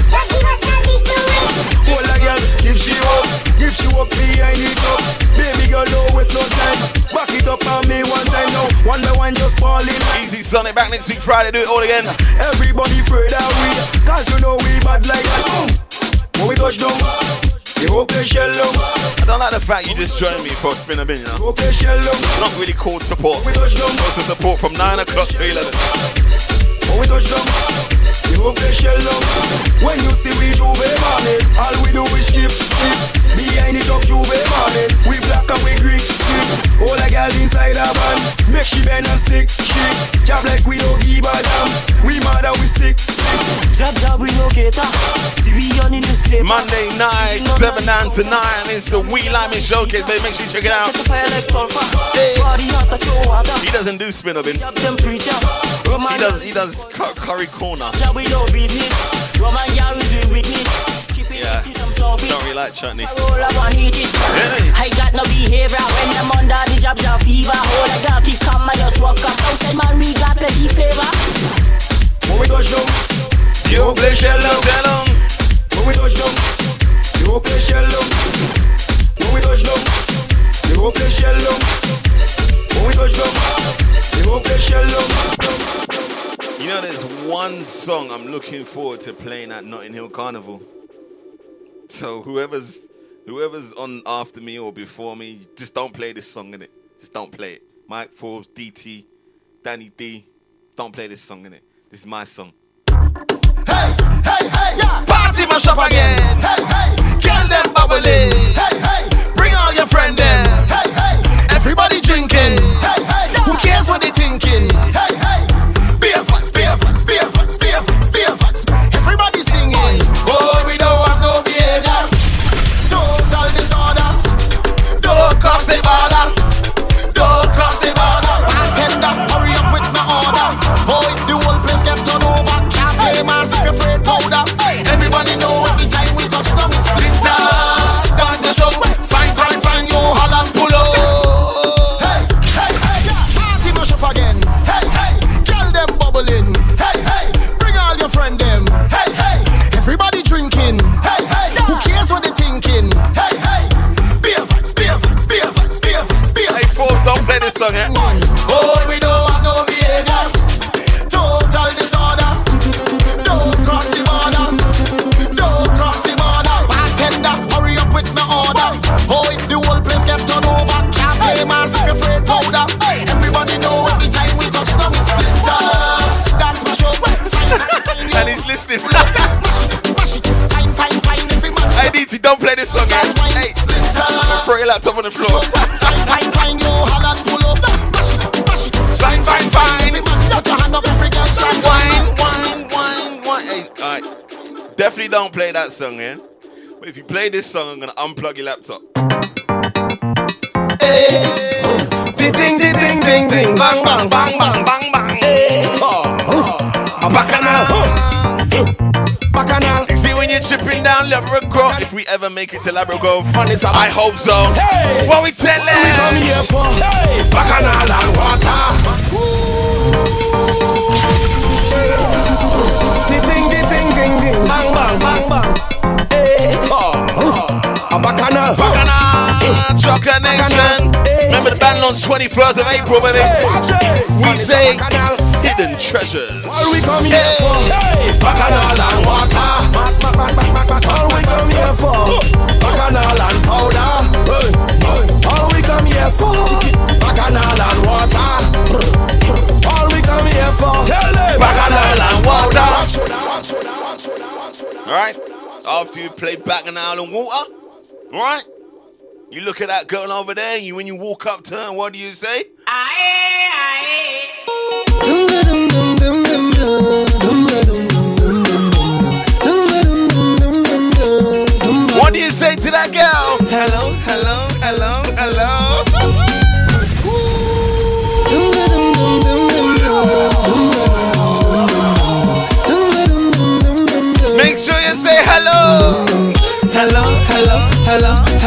hold a girl, give she up, give she up behind it up. Baby girl, don't waste no time. Back it up on me one time now. One by one, just fall in. Easy Sunday, back next week Friday, do it all again. Everybody afraid that we, cause you know we bad like that. When we touch down, they won't play shell down. I don't like the fact you just joined me for a spin a bin, you know? Won't play. Not really called support. We touch down. Supposed to support from 9 o'clock to 11. When we touch down, they won't play shell down. When you see we J'ouvert morning, all we do is skip, skip. Behind it up J'ouvert morning, we black and we green, skip. All a girl inside a van, make she bend and stick, shake. Jab like we don't give a damn. We mad and we sick, sick. Jab jab we no cater. See we on in this paper. Monday night, 7 9 to 9. It's the We Lime Showcase, baby. Make sure you check it out. Fire like sulfur. Body hot like no water. He doesn't do spin a bin. Jab them preacher. He does, he does cu- curry corner. Jab we no business. Roman girl we do witness. Yeah. to some soft Don't really like chutney. Roll up and hit it. Hey. I got no behavior when them under the jab jab fever. Hold a girl keep calm and just walk up. Outside man we got plenty flavor. When we touch down, you play shell down. When we touch down, you play shell down. When we touch down, you play shell down. When we touch down, you play shell down. You know, there's one song I'm looking forward to playing at Notting Hill Carnival. So whoever's whoever's on after me or before me, just don't play this song in it. Just don't play it. Mike Forbes, DT, Danny D, don't play this song in it. This is my song. Hey, hey, hey, yeah. Party mash up again. Hey, hey, Girl them bubbling. hey, hey, Bring all your friend them. hey, hey, Everybody drinking. hey, hey, Who cares what they thinking? hey, play this song, eh? Oh, we don't have no behavior. Total disorder. Don't cross the border. Don't cross the border. Bartender, hurry up with my order. Oh, the whole place get turned over. Can't play mass if you're afraid powder. Everybody know every time we touch them it's splinters. That's my show. And he's listening. Mash it, mash it. Fine, fine, fine. Everybody. hey, DT, don't play this song, eh? Hey, throw your laptop on the floor. Song, yeah? But if you play this song, I'm gonna unplug your laptop. Ding ding ding ding ding ding bang bang bang bang bang bang. Bacchanal, bacchanal. See when you're chipping down Labrador, if we ever make it to Labrador, I hope so. Hey. What we tell What we come here for? Hey. Bacchanal and water. Ding bang bang bang. Hey. A bacchanal, Bacchanal, Chocolate Nation. Remember the band launch 21st of April, baby. We say hidden treasures. All we come here for, bacchanal and water. All we come here for, bacchanal and powder. All we come here for, bacchanal and water. All we come here for, Bacchanal and water. Alright? After you play Bacchanal and water, alright? You look at that girl over there, and you when you walk up to her, what do you say? What do you say to that girl? Hello, hello,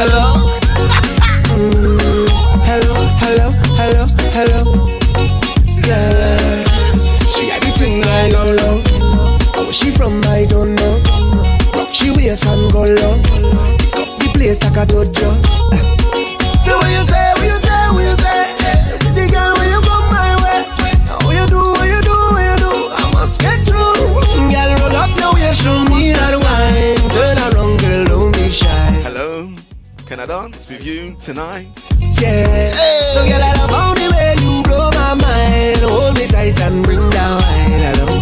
hello, hello. hello, hello, hello. Yeah. She everything I don't love. Where she from, I don't know. Rock she waist and go low. Pick up the place like a dojo. So you tonight? Yeah. Hey. So girl, I love how the way you blow my mind. Hold me tight and bring down wine. Hello,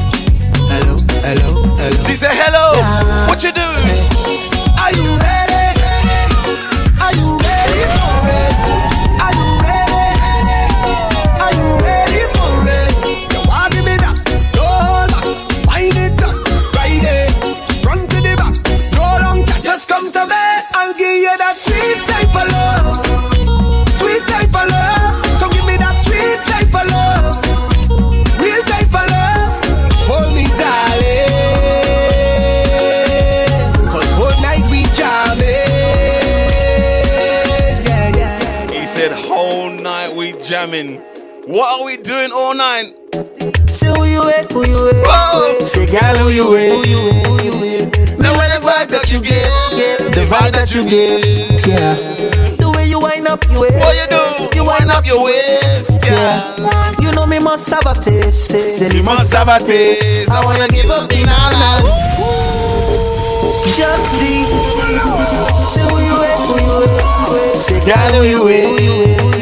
hello, hello, hello. She said hello. What you doing? Are you ready? Jamming. What are we doing all night? Say who you with, who you with. Whoa. Say girl, who you with, who you with, who you with. Now when the vibe that you give, the vibe that you give, Yeah. The way you wind up your waist. what you do? You wind up your waist, yeah. You know me must have a taste. Say You must have a taste. I wanna give up the nana. Just the. Say who you with, who you with, who you with. Say girl, who you with,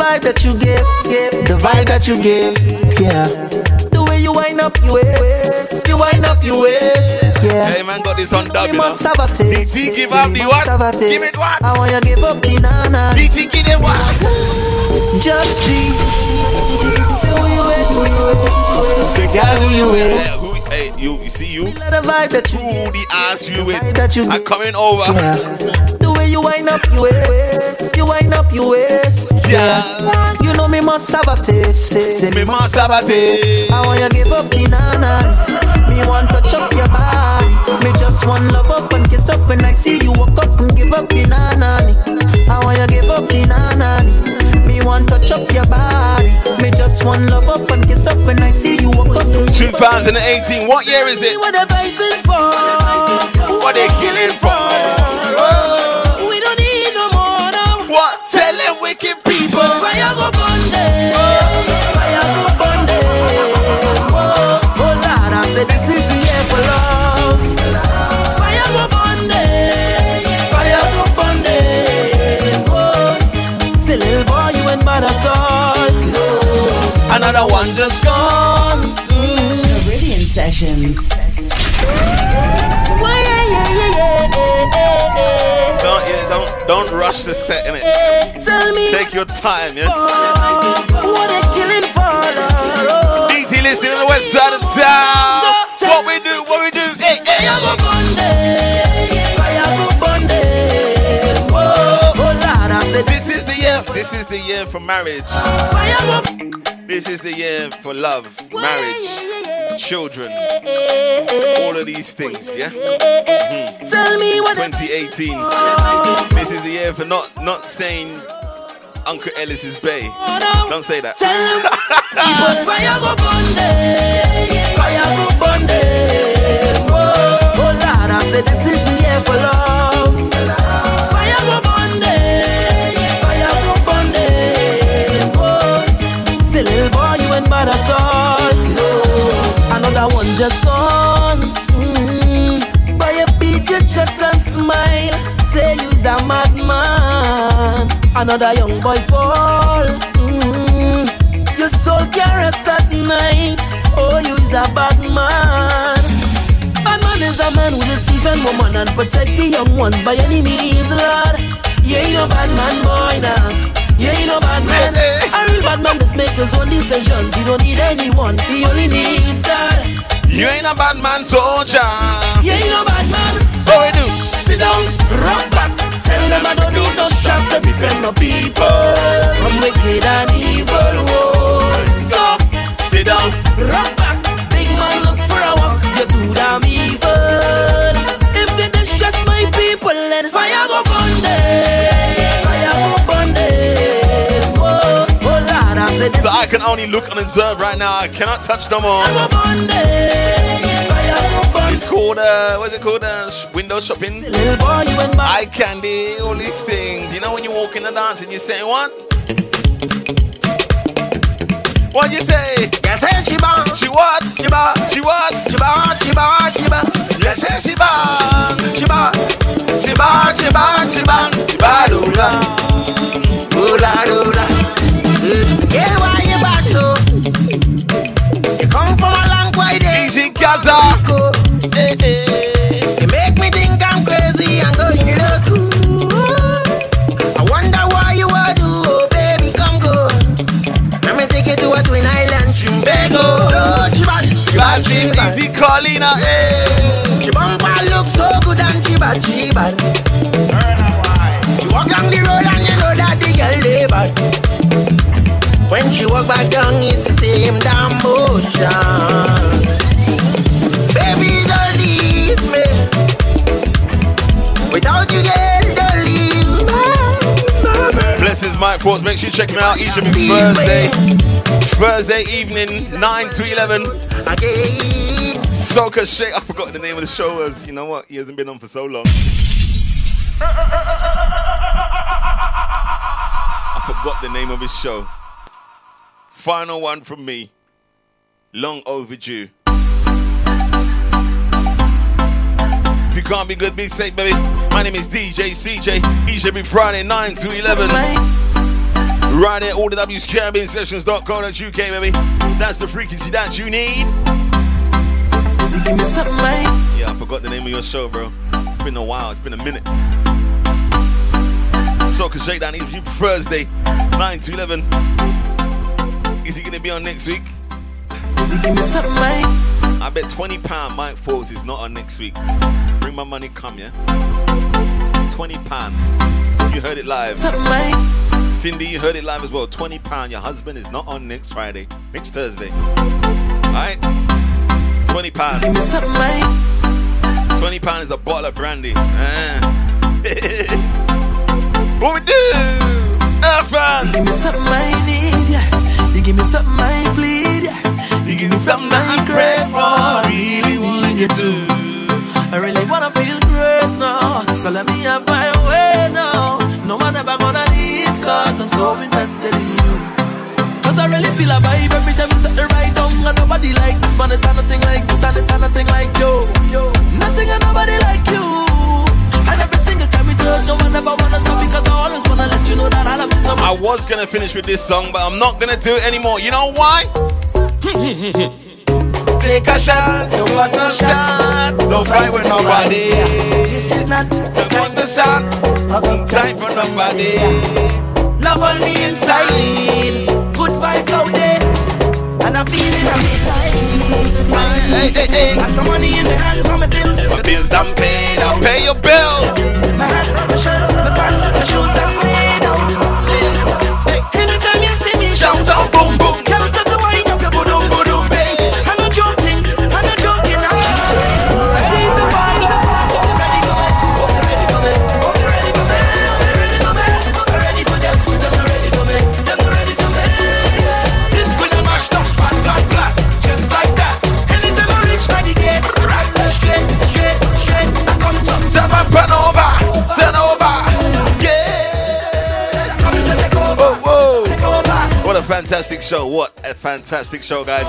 vibe that you give, give. The vibe that you give, yeah. The way you wind up your waist, you wind up your waist, yeah. Hey man, got this on dub, We you know. must have a taste. DT give up the what? have a taste. Give it what? I wanna give up the nana. DT give them what? Just the. Say who you with, who you with, who you with. Say girl, who you with. See you? Love the vibe that you Who the ass you with? you I'm coming over. The way you wind up your waist, you wind up your waist. Yeah. You know me must have a taste. Say, Me must have a taste. I wanna give up the nana. Me want to chop your body. Me just want love up and kiss up when I see you walk up and give up the nana. I wanna give up the nana. Me want to chop your body. Just want love up and kiss up when I see you walk up. and give up the 2018, what year is it? What the fighting for? What they killing for? is setting it. Tell me Take your time, yeah. What a killing for DT listening on the west side of town. What we do, what we do, hey, hey, This is the year. This is the year for marriage. This is the year for love, marriage children, all of these things, yeah? Mhm. Tell me what 2018. This is the year for not not saying Uncle Ellis is Bay. Don't say that. Fire go them, fire go them. Oh, oh Lord, I said this is the year for love. Fire go burn fire go burn. Oh, say little boy, you ain't bad at all. No, another one just gone. Mm. Boy, you beat your chest and smile. Say you's a madman. Another young boy fall. Mm. Your soul can rest at night. Oh, you's a bad man. Bad man is a man who will defend woman and protect the young ones by any means, Lord. You ain't no bad man, boy, now. You ain't no bad man. A real bad man just make his own decisions. He don't need anyone. He only needs God. You ain't a bad man, soldier. You ain't no bad man. So we do. Sit down, rock back. Tell them I don't need no strap to defend my people from wicked and evil. Whoa. So sit down, rock back. Big man, look for a walk. You're too damn can only look and observe right now. I cannot touch no more. them. It's called, uh, what's it called? Uh, window shopping. Little boy, you went back. Eye candy, all these things. You know when you walk in the dance and you say what? What you say? Yes, hey, she bang. She what? She bang. She what? She bang, she bang, she bang. Yes, yes, she bang. She bang. She bang, she bang, she bang. She bang, ooh, la. Ooh la, Carlina, eh. She bumper look so good and she bad, she bad. She walk down the road and you know that the girl they bad. When she walk back down, it's the same damn motion. Baby, don't leave me. Without you, girl, don't leave me. Blessings, Mike Forbes. Make sure you check him out each and every Thursday. Thursday evening, 9 to 11. Soca Shake. I forgot the name of the show was. You know what? He hasn't been on for so long. I forgot the name of his show. Final one from me. Long overdue. If you can't be good, be safe, baby. My name is DJ CJ. Each every Friday, 9 to 11. Right here, all the W's Caribbean Sessions.co.uk, baby. That's the frequency that you need. Give me something, man. Yeah, I forgot the name of your show, bro. It's been a while, it's been a minute. So, Soca Shakedown each Thursday, 9 to 11. Is he gonna be on next week? Give me something, man. I bet 20 pound Mike Forbes is not on next week. Bring my money, come, yeah? 20 pound. You heard it live. Something, man. Cindy, you heard it live as well. 20 pound. Your husband is not on next Friday, next Thursday. Alright? 20 pound. Give me something, man. 20 pound is a bottle of brandy. Ah. what we do? Earthman. Give me something I need, yeah. You give me something I bleed, yeah. You give me something I crave for. I really want you to. I really wanna feel great now. So let me have my way now. No one ever gonna leave, cause I'm so invested in you. Cause I really feel a vibe every time set the right down. And nobody like this, man. It's nothing like this, and it's nothing like you. Nothing and nobody like you. And every single time we touch, no one ever wanna stop because I always wanna let you know that I love you so much. I was gonna finish with this song, but I'm not gonna do it anymore. You know why? Take a shot, don't want some shot. Don't fight with nobody. This is not Don't want the shot. Don't time for nobody. love on the inside. Good vibes out there. I feel it, I feel Hey, hey, hey, Got some money in the album, my bills My bills done paid out. Pay your bills. My hat, my shirt, my pants, my shoes done laid out. Anytime you see me Shout out, boom, boom. Show. What a fantastic show, guys.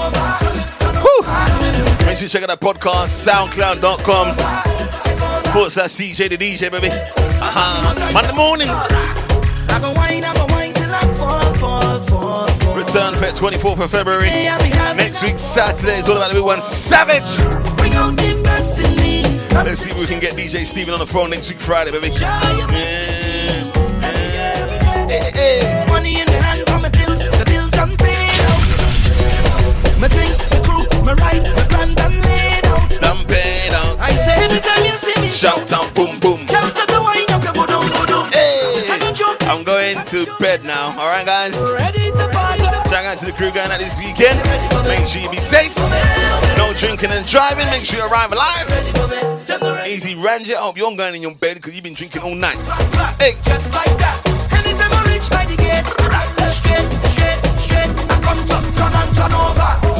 Make sure you check out that podcast, soundcloud.com. Sports that CJ the DJ, baby. Uh-huh. Monday morning. Return Fete 24th of February. Next week, Saturday, is all about the big one. Savage. Let's see if we can get DJ Steven on the phone next week, Friday, baby. Yeah. My drinks, my crew, my ride, my plan done laid out. Done paid out. I say anytime you see me, Shout out, boom, boom. Can't stop the wine up, your boom, boom, Hey, I'm going to bed now. All right, guys. Ready to party. Shout out to the crew going out this weekend. Make sure you be safe. No drinking and driving. Make sure you arrive alive. Easy Ranger. I hope you're going in your bed because you've been drinking all night. Hey, just like that. Anytime I reach by the gate, straight, straight, straight. I come to turn and turn over.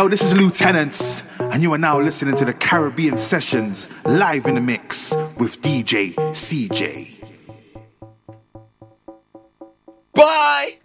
yo, this is Lieutenants, and you are now listening to the Caribbean Sessions live in the mix with DJ CJ. Bye!